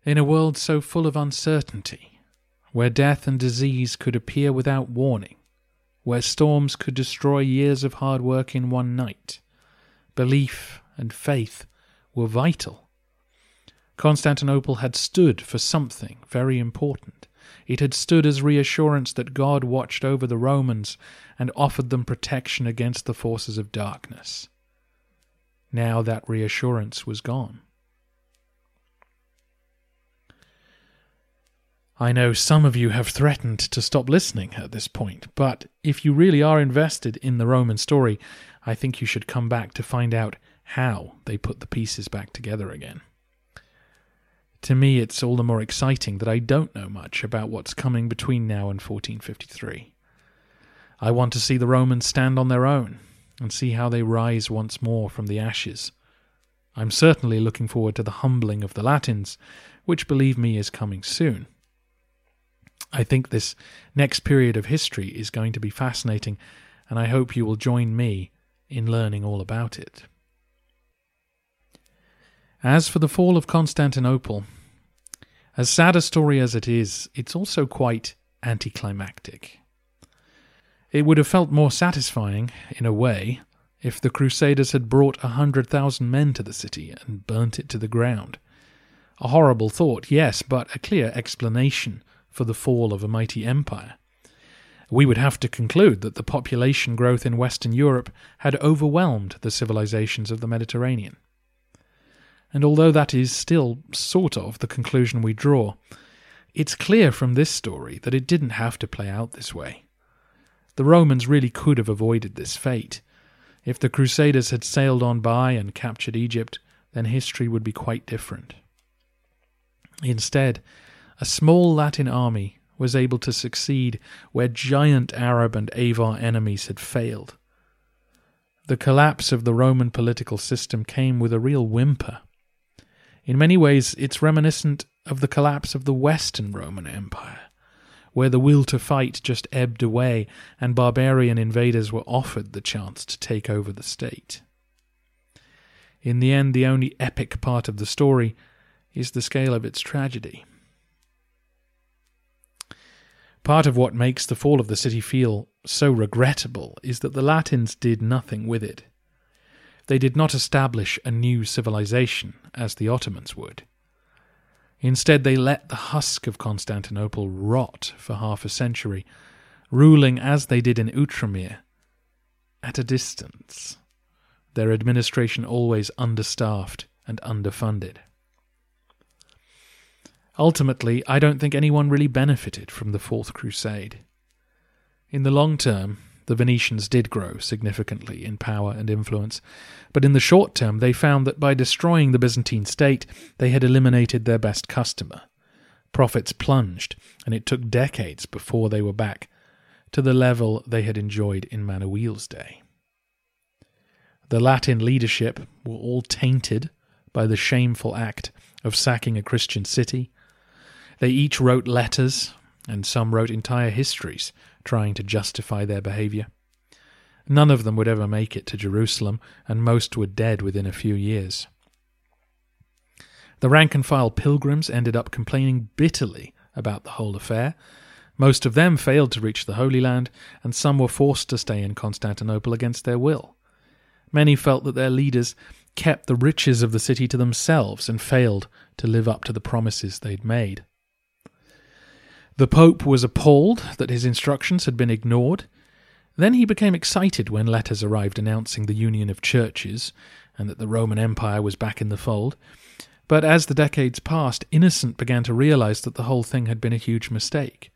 In a world so full of uncertainty, where death and disease could appear without warning, where storms could destroy years of hard work in one night, belief and faith were vital Constantinople had stood for something very important. It had stood as reassurance that God watched over the Romans and offered them protection against the forces of darkness. Now that reassurance was gone. I know some of you have threatened to stop listening at this point, but if you really are invested in the Roman story, I think you should come back to find out how they put the pieces back together again. To me, it's all the more exciting that I don't know much about what's coming between now and 1453. I want to see the Romans stand on their own and see how they rise once more from the ashes. I'm certainly looking forward to the humbling of the Latins, which, believe me, is coming soon. I think this next period of history is going to be fascinating, and I hope you will join me in learning all about it. As for the fall of Constantinople, as sad a story as it is, it's also quite anticlimactic. It would have felt more satisfying, in a way, if the Crusaders had brought a hundred thousand men to the city and burnt it to the ground. A horrible thought, yes, but a clear explanation for the fall of a mighty empire. We would have to conclude that the population growth in Western Europe had overwhelmed the civilizations of the Mediterranean and although that is still sort of the conclusion we draw, it's clear from this story that it didn't have to play out this way. The Romans really could have avoided this fate. If the Crusaders had sailed on by and captured Egypt, then history would be quite different. Instead, a small Latin army was able to succeed where giant Arab and Avar enemies had failed. The collapse of the Roman political system came with a real whimper. In many ways, it's reminiscent of the collapse of the Western Roman Empire, where the will to fight just ebbed away and barbarian invaders were offered the chance to take over the state. In the end, the only epic part of the story is the scale of its tragedy. Part of what makes the fall of the city feel so regrettable is that the Latins did nothing with it. They did not establish a new civilization as the Ottomans would. Instead, they let the husk of Constantinople rot for half a century, ruling as they did in Outremer, at a distance, their administration always understaffed and underfunded. Ultimately, I don't think anyone really benefited from the Fourth Crusade. In the long term, the Venetians did grow significantly in power and influence, but in the short term they found that by destroying the Byzantine state they had eliminated their best customer. Profits plunged, and it took decades before they were back to the level they had enjoyed in Manuel's day. The Latin leadership were all tainted by the shameful act of sacking a Christian city. They each wrote letters, and some wrote entire histories trying to justify their behavior. None of them would ever make it to Jerusalem, and most were dead within a few years. The rank and file pilgrims ended up complaining bitterly about the whole affair. Most of them failed to reach the Holy Land, and some were forced to stay in Constantinople against their will. Many felt that their leaders kept the riches of the city to themselves and failed to live up to the promises they'd made. The Pope was appalled that his instructions had been ignored. Then he became excited when letters arrived announcing the union of churches and that the Roman Empire was back in the fold. But as the decades passed, Innocent began to realize that the whole thing had been a huge mistake.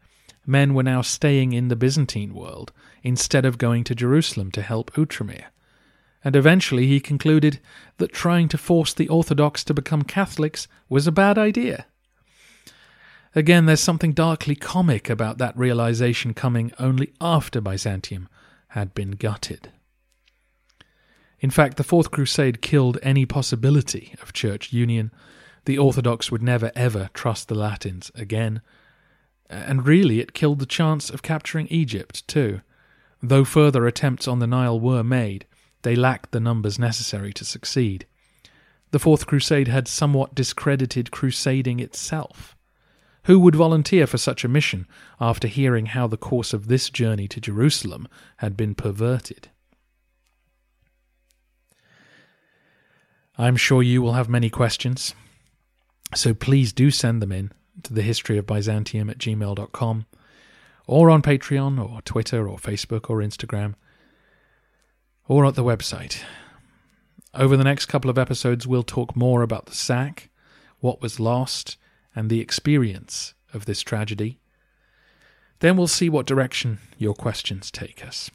Men were now staying in the Byzantine world instead of going to Jerusalem to help Outremer. And eventually he concluded that trying to force the Orthodox to become Catholics was a bad idea. Again, there's something darkly comic about that realization coming only after Byzantium had been gutted. In fact, the Fourth Crusade killed any possibility of church union. The Orthodox would never ever trust the Latins again. And really, it killed the chance of capturing Egypt, too. Though further attempts on the Nile were made, they lacked the numbers necessary to succeed. The Fourth Crusade had somewhat discredited crusading itself. Who would volunteer for such a mission after hearing how the course of this journey to Jerusalem had been perverted? I'm sure you will have many questions, so please do send them in to the history of Byzantium at gmail.com or on Patreon or Twitter or Facebook or Instagram or at the website. Over the next couple of episodes, we'll talk more about the sack, what was lost, and the experience of this tragedy. Then we'll see what direction your questions take us.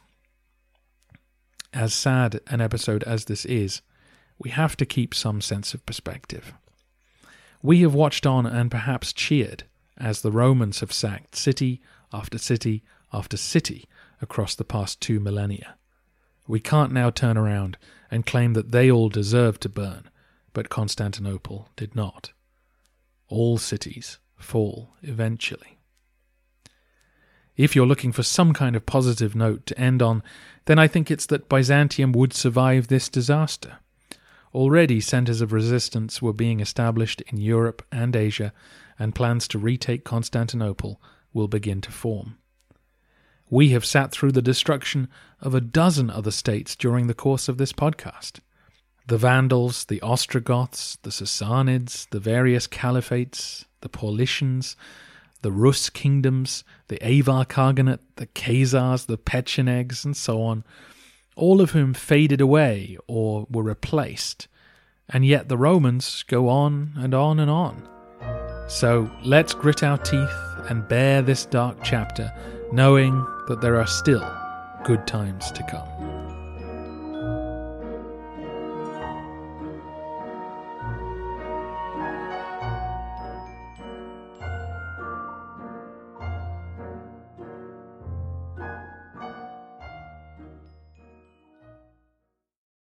As sad an episode as this is, we have to keep some sense of perspective. We have watched on and perhaps cheered as the Romans have sacked city after city after city across the past two millennia. We can't now turn around and claim that they all deserved to burn, but Constantinople did not. All cities fall eventually. If you're looking for some kind of positive note to end on, then I think it's that Byzantium would survive this disaster. Already, centres of resistance were being established in Europe and Asia, and plans to retake Constantinople will begin to form. We have sat through the destruction of a dozen other states during the course of this podcast. The Vandals, the Ostrogoths, the Sassanids, the various caliphates, the Paulicians, the Rus kingdoms, the Avar Khaganate, the Khazars, the Pechenegs, and so on, all of whom faded away or were replaced. And yet the Romans go on and on and on. So let's grit our teeth and bear this dark chapter, knowing that there are still good times to come.